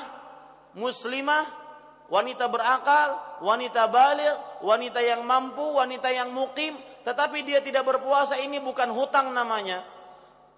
muslimah, wanita berakal, wanita balik, wanita yang mampu, wanita yang mukim, tetapi dia tidak berpuasa ini bukan hutang namanya.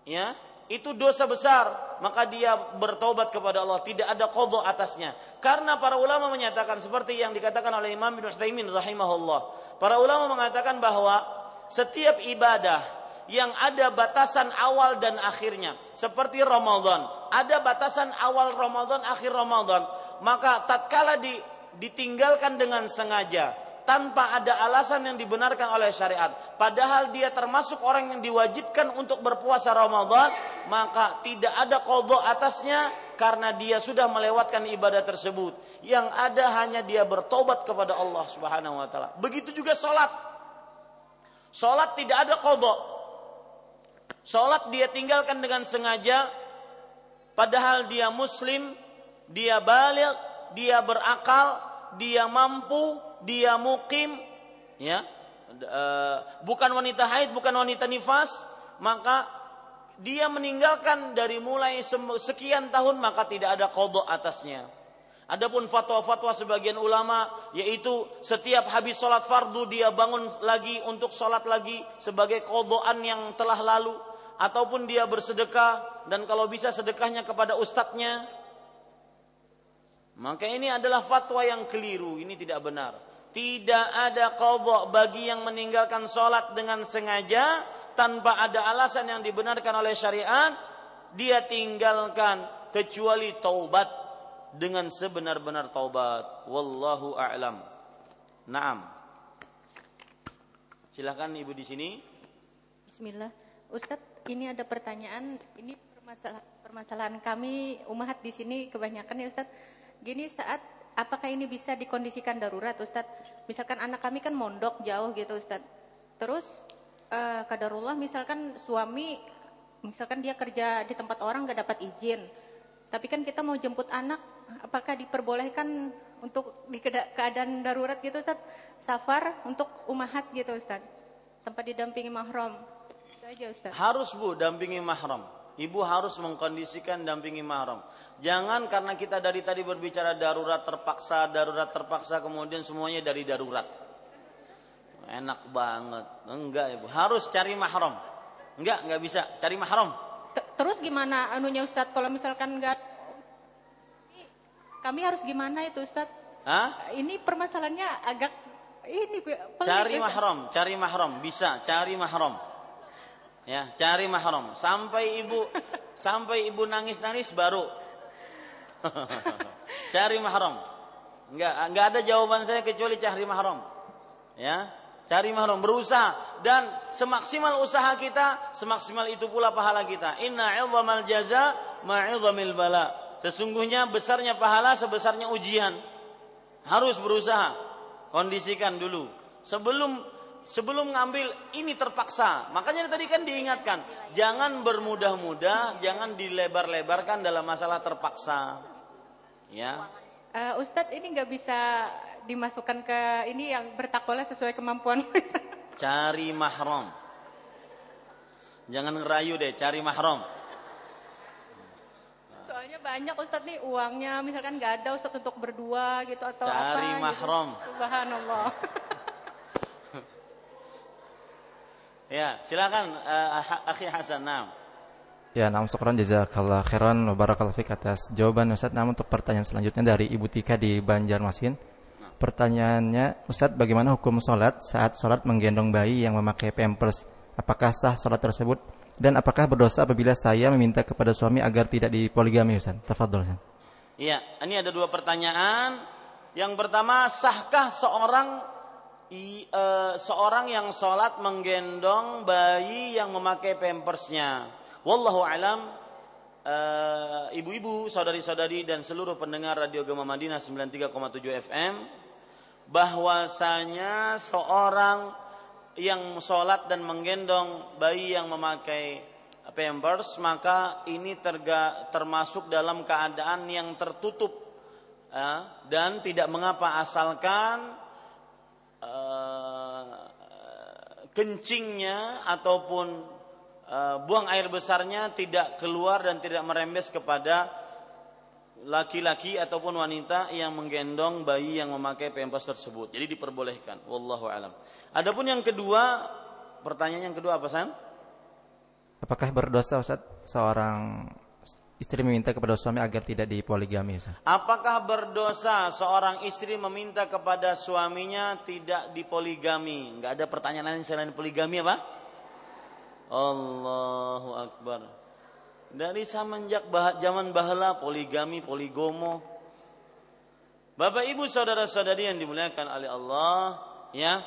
Ya, itu dosa besar, maka dia bertobat kepada Allah, tidak ada qadha atasnya. Karena para ulama menyatakan seperti yang dikatakan oleh Imam Ibnu Utsaimin rahimahullah. Para ulama mengatakan bahwa setiap ibadah yang ada batasan awal dan akhirnya, seperti Ramadan, ada batasan awal Ramadan, akhir Ramadan, maka tatkala di, ditinggalkan dengan sengaja, tanpa ada alasan yang dibenarkan oleh syariat. Padahal dia termasuk orang yang diwajibkan untuk berpuasa Ramadan, maka tidak ada kodok atasnya karena dia sudah melewatkan ibadah tersebut. Yang ada hanya dia bertobat kepada Allah Subhanahu wa taala. Begitu juga sholat. Sholat tidak ada kodok. Sholat dia tinggalkan dengan sengaja, padahal dia muslim, dia balik, dia berakal, dia mampu, dia mukim ya e, bukan wanita haid bukan wanita nifas maka dia meninggalkan dari mulai sekian tahun maka tidak ada kodok atasnya Adapun fatwa-fatwa sebagian ulama yaitu setiap habis sholat fardu dia bangun lagi untuk sholat lagi sebagai kodokan yang telah lalu. Ataupun dia bersedekah dan kalau bisa sedekahnya kepada ustadznya. Maka ini adalah fatwa yang keliru ini tidak benar. Tidak ada qadha bagi yang meninggalkan sholat dengan sengaja tanpa ada alasan yang dibenarkan oleh syariat dia tinggalkan kecuali taubat dengan sebenar-benar taubat. Wallahu a'lam. Naam. Silakan Ibu di sini. Bismillah. Ustadz ini ada pertanyaan. Ini permasalahan, permasalahan kami umat di sini kebanyakan ya Ustadz. Gini saat apakah ini bisa dikondisikan darurat Ustadz? Misalkan anak kami kan mondok jauh gitu Ustadz. Terus uh, kadarullah misalkan suami misalkan dia kerja di tempat orang gak dapat izin. Tapi kan kita mau jemput anak, apakah diperbolehkan untuk di keadaan darurat gitu Ustadz? Safar untuk umahat gitu Ustadz. Tempat didampingi mahram. Itu aja Ustadz. Harus Bu dampingi mahram. Ibu harus mengkondisikan dampingi mahram. Jangan karena kita dari tadi berbicara darurat terpaksa, darurat terpaksa, kemudian semuanya dari darurat. Enak banget. Enggak ibu, harus cari mahram. Enggak, enggak bisa. Cari mahram. Terus gimana anunya Ustadz kalau misalkan enggak kami harus gimana itu Ustadz? Hah? Ini permasalahannya agak ini cari mahram, cari mahram, bisa cari mahram. Ya, cari mahram. Sampai ibu sampai ibu nangis-nangis baru cari mahram. Enggak, enggak ada jawaban saya kecuali cari mahram. Ya, cari mahram, berusaha dan semaksimal usaha kita, semaksimal itu pula pahala kita. Inna 'idhamal jaza ma'idhamil bala. Sesungguhnya besarnya pahala sebesarnya ujian. Harus berusaha. Kondisikan dulu. Sebelum sebelum ngambil ini terpaksa. Makanya tadi kan diingatkan, jangan bermudah-mudah, jangan dilebar-lebarkan dalam masalah terpaksa. Ya. Uh, Ustadz ini nggak bisa dimasukkan ke ini yang bertakwalah sesuai kemampuan. cari mahram. Jangan ngerayu deh, cari mahram. Soalnya banyak Ustadz nih uangnya misalkan nggak ada Ustadz untuk berdua gitu atau cari apa. Cari gitu. mahram. Gitu. Subhanallah. Ya, silakan uh, Akhi Hasan. Nah. Ya, nama syukran jazakallah khairan wa barakallahu fik atas jawaban Ustaz. Namun untuk pertanyaan selanjutnya dari Ibu Tika di Banjarmasin. Pertanyaannya, Ustaz, bagaimana hukum sholat saat sholat menggendong bayi yang memakai pampers? Apakah sah sholat tersebut? Dan apakah berdosa apabila saya meminta kepada suami agar tidak dipoligami, Ustaz? Tafadhol, Ustaz. Iya, ini ada dua pertanyaan. Yang pertama, sahkah seorang i, e, seorang yang sholat menggendong bayi yang memakai pampersnya? Wallahu alam. E, ibu-ibu, saudari-saudari dan seluruh pendengar Radio Gema Madinah 93,7 FM bahwasanya seorang yang sholat dan menggendong bayi yang memakai pampers maka ini terga, termasuk dalam keadaan yang tertutup ya, dan tidak mengapa asalkan uh, kencingnya ataupun buang air besarnya tidak keluar dan tidak merembes kepada laki-laki ataupun wanita yang menggendong bayi yang memakai pampers tersebut. Jadi diperbolehkan. Wallahu alam. Adapun yang kedua, pertanyaan yang kedua apa Sam? Apakah berdosa Ustaz seorang istri meminta kepada suami agar tidak dipoligami Ustaz? Apakah berdosa seorang istri meminta kepada suaminya tidak dipoligami? Enggak ada pertanyaan lain selain poligami apa? Allahu Akbar. Dari semenjak zaman bahala poligami, poligomo. Bapak Ibu saudara-saudari yang dimuliakan oleh Allah, ya.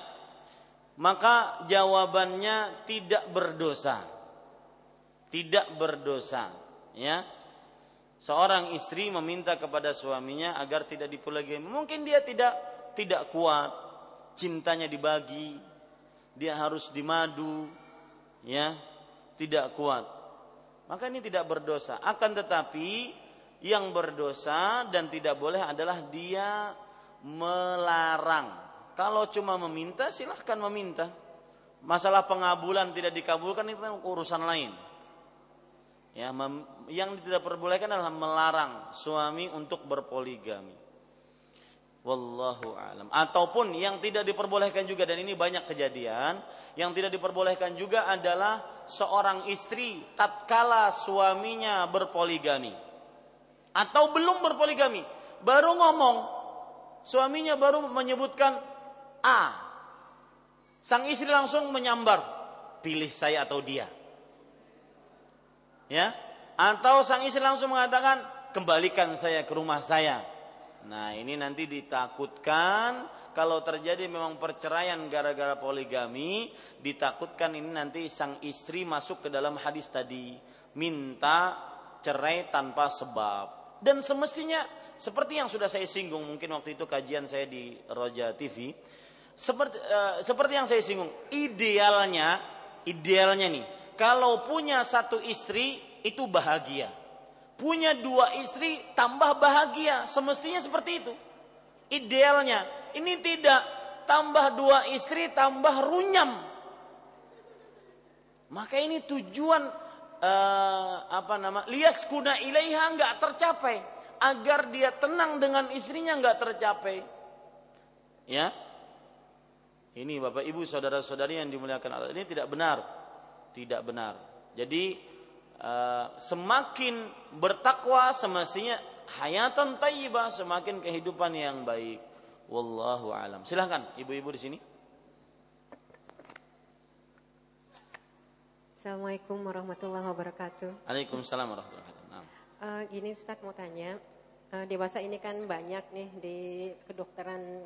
Maka jawabannya tidak berdosa tidak berdosa ya seorang istri meminta kepada suaminya agar tidak dipoligami mungkin dia tidak tidak kuat cintanya dibagi dia harus dimadu ya tidak kuat. Maka ini tidak berdosa. Akan tetapi yang berdosa dan tidak boleh adalah dia melarang. Kalau cuma meminta silahkan meminta. Masalah pengabulan tidak dikabulkan itu urusan lain. Ya, yang tidak diperbolehkan adalah melarang suami untuk berpoligami. Wallahu alam. Ataupun yang tidak diperbolehkan juga dan ini banyak kejadian, yang tidak diperbolehkan juga adalah seorang istri tatkala suaminya berpoligami. Atau belum berpoligami, baru ngomong. Suaminya baru menyebutkan A. Sang istri langsung menyambar, pilih saya atau dia. Ya? Atau sang istri langsung mengatakan kembalikan saya ke rumah saya nah ini nanti ditakutkan kalau terjadi memang perceraian gara-gara poligami ditakutkan ini nanti sang istri masuk ke dalam hadis tadi minta cerai tanpa sebab dan semestinya seperti yang sudah saya singgung mungkin waktu itu kajian saya di Roja TV seperti uh, seperti yang saya singgung idealnya idealnya nih kalau punya satu istri itu bahagia. Punya dua istri tambah bahagia. Semestinya seperti itu. Idealnya. Ini tidak. Tambah dua istri tambah runyam. Maka ini tujuan uh, apa nama lias kuna ilaiha nggak tercapai agar dia tenang dengan istrinya nggak tercapai ya ini bapak ibu saudara saudari yang dimuliakan Allah ini tidak benar tidak benar. Jadi uh, semakin bertakwa semestinya hayatan tayyibah, semakin kehidupan yang baik. Wallahu alam. Silahkan ibu-ibu di sini. Assalamualaikum warahmatullahi wabarakatuh. Waalaikumsalam warahmatullahi wabarakatuh. Nah. Uh, gini Ustadz mau tanya, uh, dewasa ini kan banyak nih di kedokteran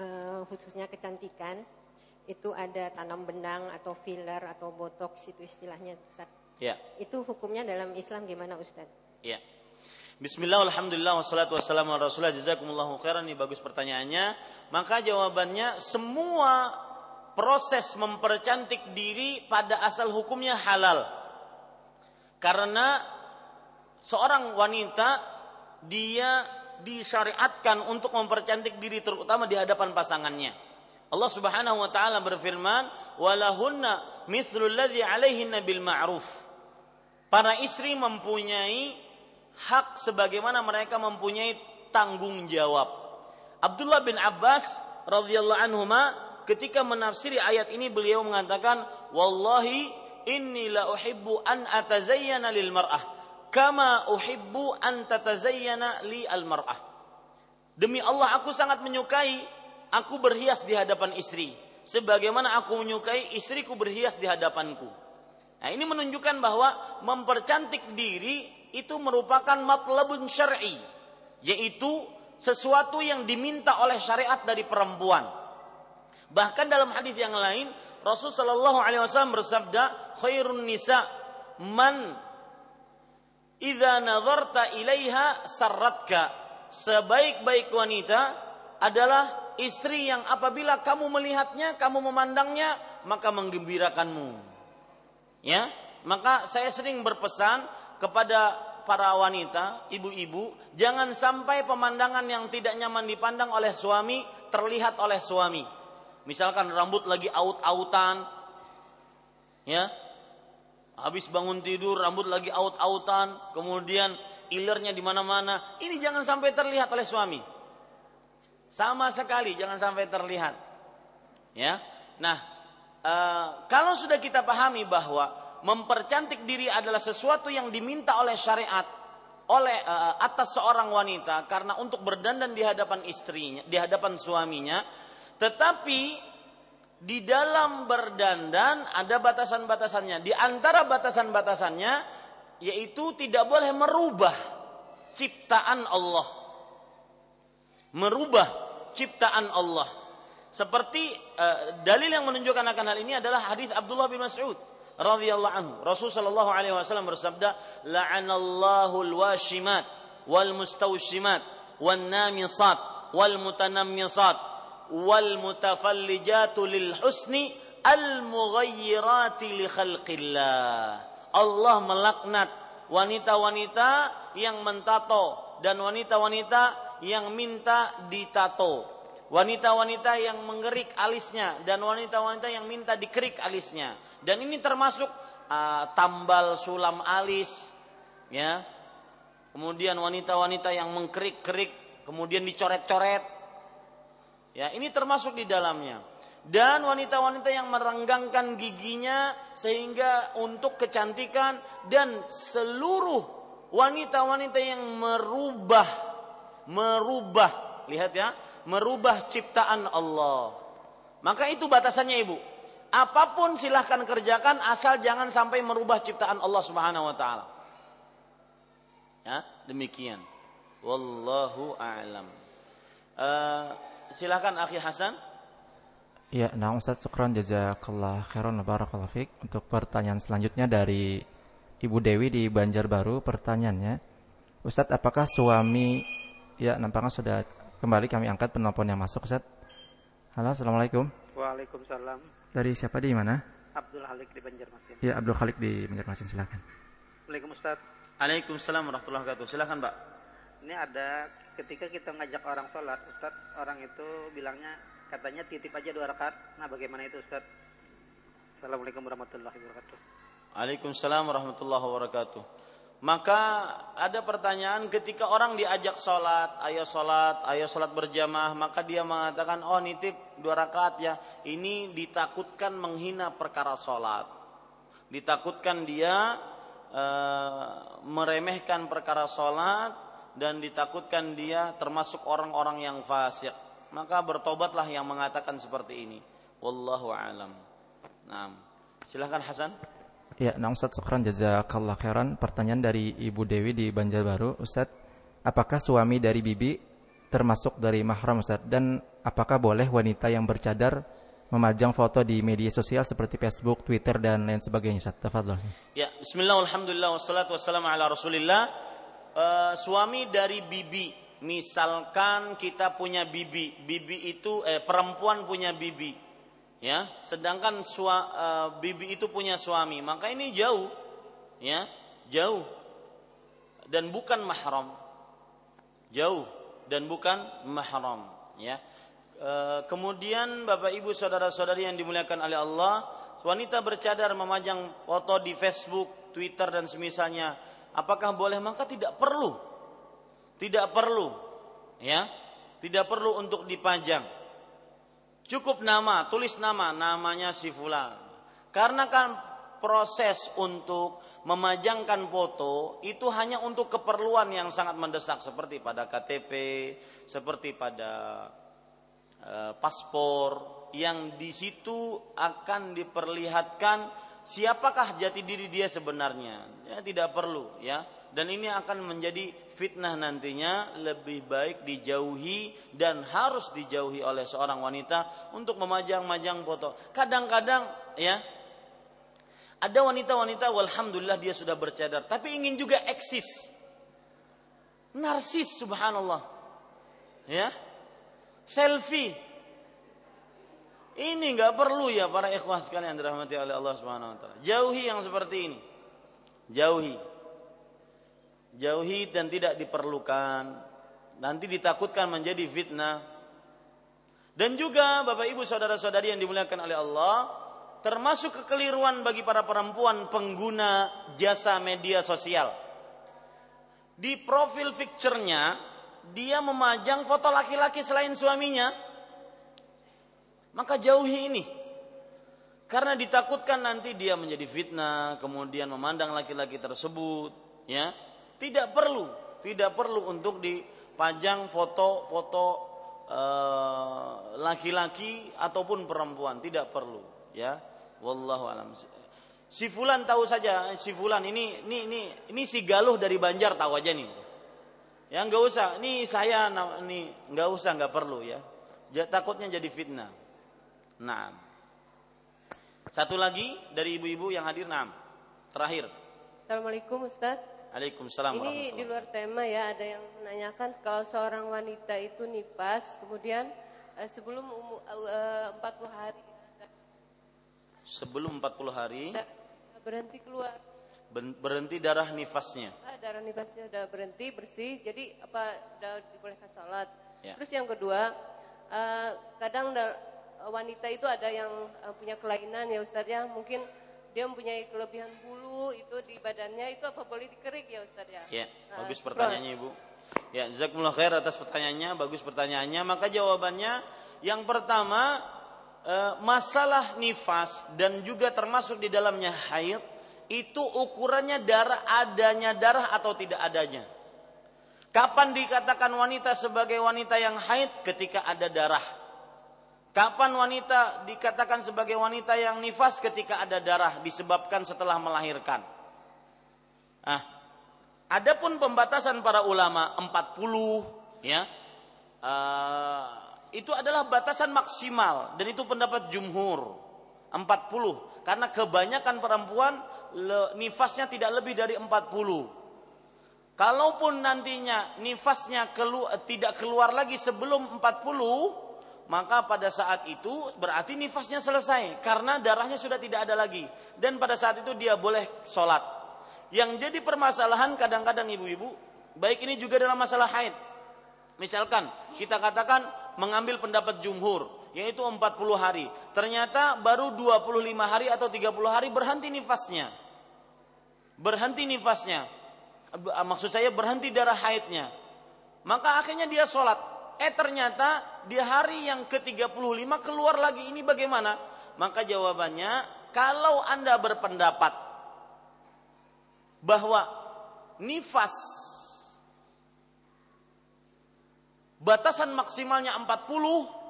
uh, khususnya kecantikan itu ada tanam benang atau filler atau botox itu istilahnya Ustaz. Ya. Itu hukumnya dalam Islam gimana Ustaz? Ya. Bismillah, alhamdulillah, wassalatu wassalamu ala rasulullah, jazakumullahu khairan, ini bagus pertanyaannya. Maka jawabannya, semua proses mempercantik diri pada asal hukumnya halal. Karena seorang wanita, dia disyariatkan untuk mempercantik diri terutama di hadapan pasangannya. Allah Subhanahu wa taala berfirman, "Walahunna mithlul ladzi 'alaihinna bil ma'ruf." Para istri mempunyai hak sebagaimana mereka mempunyai tanggung jawab. Abdullah bin Abbas radhiyallahu anhuma ketika menafsiri ayat ini beliau mengatakan, "Wallahi inni la uhibbu an atazayyana lil mar'ah kama uhibbu an tatazayyana li al mar'ah." Demi Allah aku sangat menyukai aku berhias di hadapan istri sebagaimana aku menyukai istriku berhias di hadapanku. Nah, ini menunjukkan bahwa mempercantik diri itu merupakan matlabun syar'i yaitu sesuatu yang diminta oleh syariat dari perempuan. Bahkan dalam hadis yang lain, Rasul Shallallahu Alaihi Wasallam bersabda, "Khairun nisa man idza nazarta ilaiha sarratka." Sebaik-baik wanita adalah istri yang apabila kamu melihatnya, kamu memandangnya, maka menggembirakanmu. Ya, maka saya sering berpesan kepada para wanita, ibu-ibu, jangan sampai pemandangan yang tidak nyaman dipandang oleh suami terlihat oleh suami. Misalkan rambut lagi aut-autan, ya, habis bangun tidur rambut lagi aut-autan, kemudian ilernya di mana-mana, ini jangan sampai terlihat oleh suami. Sama sekali jangan sampai terlihat. Ya. Nah, e, kalau sudah kita pahami bahwa mempercantik diri adalah sesuatu yang diminta oleh syariat oleh uh, atas seorang wanita karena untuk berdandan di hadapan istrinya, di hadapan suaminya, tetapi di dalam berdandan ada batasan-batasannya. Di antara batasan-batasannya yaitu tidak boleh merubah ciptaan Allah. Merubah ciptaan Allah. Seperti uh, dalil yang menunjukkan akan hal ini adalah hadis Abdullah bin Mas'ud radhiyallahu anhu. Rasul sallallahu alaihi wasallam bersabda, "La'anallahu al-washimat wal mustawshimat wan namisat wal mutanammisat wal mutafallijatu lil husni al mughayyirati li khalqillah." Allah melaknat wanita-wanita yang mentato dan wanita-wanita yang minta ditato wanita-wanita yang mengerik alisnya dan wanita-wanita yang minta dikerik alisnya. Dan ini termasuk uh, tambal sulam alis, ya. Kemudian wanita-wanita yang mengkerik-kerik, kemudian dicoret-coret. Ya, ini termasuk di dalamnya. Dan wanita-wanita yang merenggangkan giginya sehingga untuk kecantikan dan seluruh wanita-wanita yang merubah merubah lihat ya merubah ciptaan Allah. Maka itu batasannya ibu. Apa pun silahkan kerjakan asal jangan sampai merubah ciptaan Allah Subhanahu wa taala. Ya, demikian. Wallahu a'lam. Uh, silahkan Akhi Hasan. Ya, nah Ustaz Sukron jazakallah khairan barakallahu fik. Untuk pertanyaan selanjutnya dari Ibu Dewi di Banjarbaru pertanyaannya, Ustadz apakah suami ya nampaknya sudah Kembali kami angkat penelpon yang masuk, Ustaz. Halo, Assalamualaikum. Waalaikumsalam. Dari siapa di mana? Abdul Halik di Banjarmasin. Ya, Abdul Halik di Banjarmasin, silakan. Waalaikumsalam Ustaz. Waalaikumsalam warahmatullahi wabarakatuh. Silakan, Pak. Ini ada ketika kita ngajak orang sholat, Ustaz, orang itu bilangnya katanya titip aja dua rakaat. Nah, bagaimana itu, Ustaz? Assalamualaikum warahmatullahi wabarakatuh. Waalaikumsalam warahmatullahi wabarakatuh. Maka ada pertanyaan ketika orang diajak sholat, ayo sholat, ayo sholat berjamaah, maka dia mengatakan, oh nitip dua rakaat ya. Ini ditakutkan menghina perkara sholat. Ditakutkan dia e, meremehkan perkara sholat dan ditakutkan dia termasuk orang-orang yang fasik. Maka bertobatlah yang mengatakan seperti ini. Wallahu alam. Nah, silahkan Hasan. Ya, nah Ustaz Sukran jazakallah khairan. Pertanyaan dari Ibu Dewi di Banjarbaru, Ustaz, apakah suami dari bibi termasuk dari mahram Ustaz? Dan apakah boleh wanita yang bercadar memajang foto di media sosial seperti Facebook, Twitter dan lain sebagainya Ustaz? Tafadhol. Ya, bismillah alhamdulillah wassalatu ala Rasulillah. Uh, suami dari bibi, misalkan kita punya bibi, bibi itu eh perempuan punya bibi ya sedangkan sua, uh, bibi itu punya suami maka ini jauh ya jauh. Dan bukan mahram. Jauh dan bukan mahram ya. E, kemudian Bapak Ibu saudara-saudari yang dimuliakan oleh Allah wanita bercadar memajang foto di Facebook Twitter dan semisalnya. Apakah boleh? Maka tidak perlu. Tidak perlu ya. Tidak perlu untuk dipajang Cukup nama, tulis nama, namanya si fulan. Karena kan proses untuk memajangkan foto itu hanya untuk keperluan yang sangat mendesak seperti pada KTP, seperti pada e, paspor yang di situ akan diperlihatkan siapakah jati diri dia sebenarnya. Ya tidak perlu ya. Dan ini akan menjadi fitnah nantinya lebih baik dijauhi dan harus dijauhi oleh seorang wanita untuk memajang-majang foto. Kadang-kadang ya ada wanita-wanita walhamdulillah dia sudah bercadar tapi ingin juga eksis. Narsis subhanallah. Ya. Selfie. Ini nggak perlu ya para ikhwah sekalian dirahmati oleh Allah Subhanahu wa taala. Jauhi yang seperti ini. Jauhi jauhi dan tidak diperlukan. Nanti ditakutkan menjadi fitnah. Dan juga Bapak Ibu saudara-saudari yang dimuliakan oleh Allah termasuk kekeliruan bagi para perempuan pengguna jasa media sosial. Di profil picture-nya dia memajang foto laki-laki selain suaminya. Maka jauhi ini. Karena ditakutkan nanti dia menjadi fitnah kemudian memandang laki-laki tersebut ya tidak perlu, tidak perlu untuk dipajang foto-foto eh, laki-laki ataupun perempuan, tidak perlu, ya. Wallahu alam. Si fulan tahu saja, si fulan ini ini ini ini si Galuh dari Banjar tahu aja nih. Ya nggak usah, ini saya ini nggak usah nggak perlu ya. Takutnya jadi fitnah. Nah, satu lagi dari ibu-ibu yang hadir, nah, terakhir. Assalamualaikum Ustadz. Waalaikumsalam Ini di luar tema ya, ada yang menanyakan kalau seorang wanita itu nifas, kemudian uh, sebelum umu, uh, 40 hari sebelum 40 hari berhenti keluar berhenti darah nifasnya. Ah, darah nifasnya sudah berhenti bersih, jadi apa sudah dibolehkan sholat. Ya. Terus yang kedua, uh, kadang wanita itu ada yang uh, punya kelainan ya Ustaz ya, mungkin dia mempunyai kelebihan bulu itu di badannya itu apa boleh dikerik ya Ustaz ya? Ya, nah, bagus pertanyaannya Ibu. Ya, jazakumullah khair atas pertanyaannya, bagus pertanyaannya. Maka jawabannya yang pertama eh, masalah nifas dan juga termasuk di dalamnya haid itu ukurannya darah adanya darah atau tidak adanya. Kapan dikatakan wanita sebagai wanita yang haid ketika ada darah? Kapan wanita dikatakan sebagai wanita yang nifas ketika ada darah disebabkan setelah melahirkan? Ah, adapun pembatasan para ulama 40 ya. Uh, itu adalah batasan maksimal dan itu pendapat jumhur 40 karena kebanyakan perempuan le, nifasnya tidak lebih dari 40. Kalaupun nantinya nifasnya kelu, tidak keluar lagi sebelum 40, maka pada saat itu berarti nifasnya selesai karena darahnya sudah tidak ada lagi dan pada saat itu dia boleh sholat. Yang jadi permasalahan kadang-kadang ibu-ibu, baik ini juga dalam masalah haid. Misalkan kita katakan mengambil pendapat jumhur yaitu 40 hari. Ternyata baru 25 hari atau 30 hari berhenti nifasnya. Berhenti nifasnya. Maksud saya berhenti darah haidnya. Maka akhirnya dia sholat eh ternyata di hari yang ke-35 keluar lagi ini bagaimana? Maka jawabannya kalau Anda berpendapat bahwa nifas batasan maksimalnya 40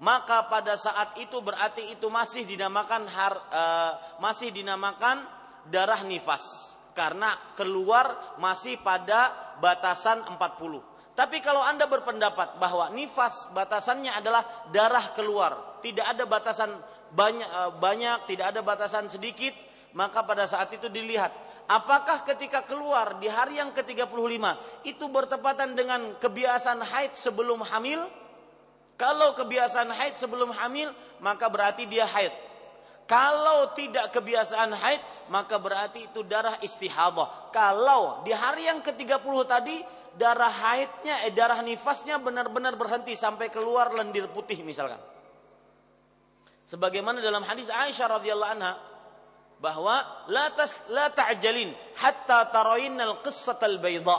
maka pada saat itu berarti itu masih dinamakan har, uh, masih dinamakan darah nifas karena keluar masih pada batasan 40 tapi kalau Anda berpendapat bahwa nifas batasannya adalah darah keluar, tidak ada batasan banyak eh, banyak, tidak ada batasan sedikit, maka pada saat itu dilihat apakah ketika keluar di hari yang ke-35 itu bertepatan dengan kebiasaan haid sebelum hamil? Kalau kebiasaan haid sebelum hamil, maka berarti dia haid. Kalau tidak kebiasaan haid, maka berarti itu darah istihadah. Kalau di hari yang ke-30 tadi darah haidnya, eh, darah nifasnya benar-benar berhenti sampai keluar lendir putih misalkan. Sebagaimana dalam hadis Aisyah radhiyallahu anha bahwa la tas la ta'jalin hatta tarayinnal qissatal bayda.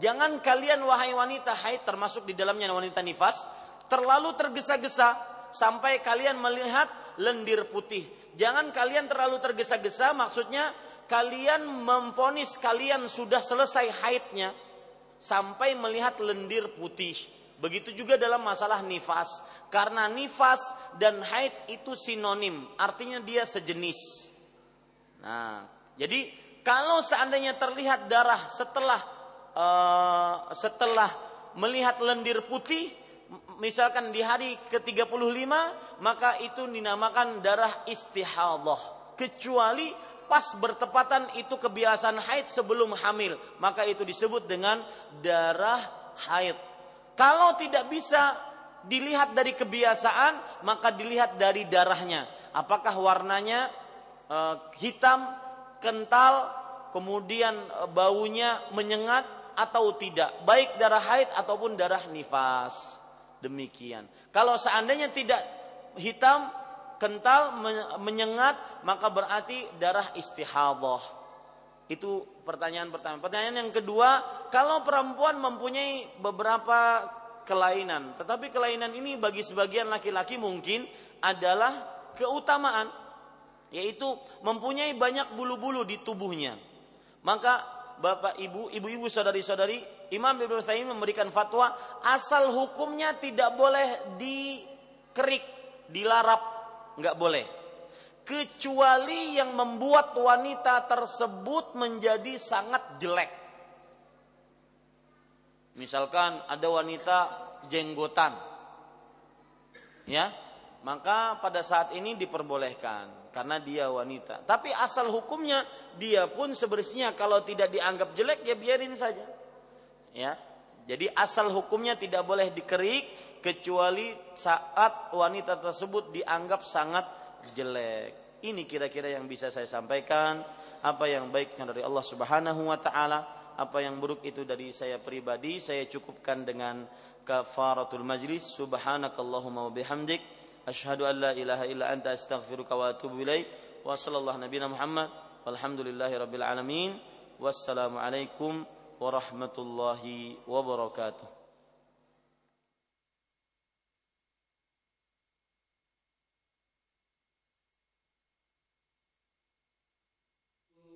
Jangan kalian wahai wanita haid termasuk di dalamnya wanita nifas terlalu tergesa-gesa sampai kalian melihat lendir putih. Jangan kalian terlalu tergesa-gesa maksudnya kalian memfonis kalian sudah selesai haidnya sampai melihat lendir putih. Begitu juga dalam masalah nifas. Karena nifas dan haid itu sinonim, artinya dia sejenis. Nah, jadi kalau seandainya terlihat darah setelah uh, setelah melihat lendir putih, misalkan di hari ke-35, maka itu dinamakan darah istihadah. Kecuali pas bertepatan itu kebiasaan haid sebelum hamil, maka itu disebut dengan darah haid. Kalau tidak bisa dilihat dari kebiasaan, maka dilihat dari darahnya. Apakah warnanya uh, hitam, kental, kemudian uh, baunya menyengat atau tidak, baik darah haid ataupun darah nifas. Demikian. Kalau seandainya tidak hitam, kental, menyengat, maka berarti darah istihadah. Itu pertanyaan pertama. Pertanyaan yang kedua, kalau perempuan mempunyai beberapa kelainan, tetapi kelainan ini bagi sebagian laki-laki mungkin adalah keutamaan, yaitu mempunyai banyak bulu-bulu di tubuhnya. Maka Bapak Ibu, ibu-ibu saudari-saudari, Imam Ibnu Taimiyah memberikan fatwa asal hukumnya tidak boleh dikerik, dilarap, nggak boleh. Kecuali yang membuat wanita tersebut menjadi sangat jelek. Misalkan ada wanita jenggotan. Ya, maka pada saat ini diperbolehkan karena dia wanita. Tapi asal hukumnya dia pun sebenarnya kalau tidak dianggap jelek ya biarin saja. Ya. Jadi asal hukumnya tidak boleh dikerik kecuali saat wanita tersebut dianggap sangat jelek. Ini kira-kira yang bisa saya sampaikan. Apa yang baiknya dari Allah Subhanahu wa taala, apa yang buruk itu dari saya pribadi, saya cukupkan dengan kafaratul majlis. Subhanakallahumma wa bihamdik Ashhadu an la ilaha illa anta astaghfiruka wa atubu ilaik. Wa sallallahu nabiyana Muhammad. Walhamdulillahi rabbil alamin. Wassalamu alaikum warahmatullahi wabarakatuh.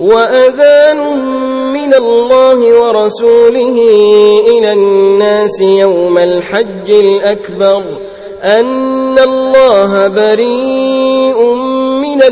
وأذان من الله ورسوله إلى الناس يوم الحج الأكبر أن الله بريء من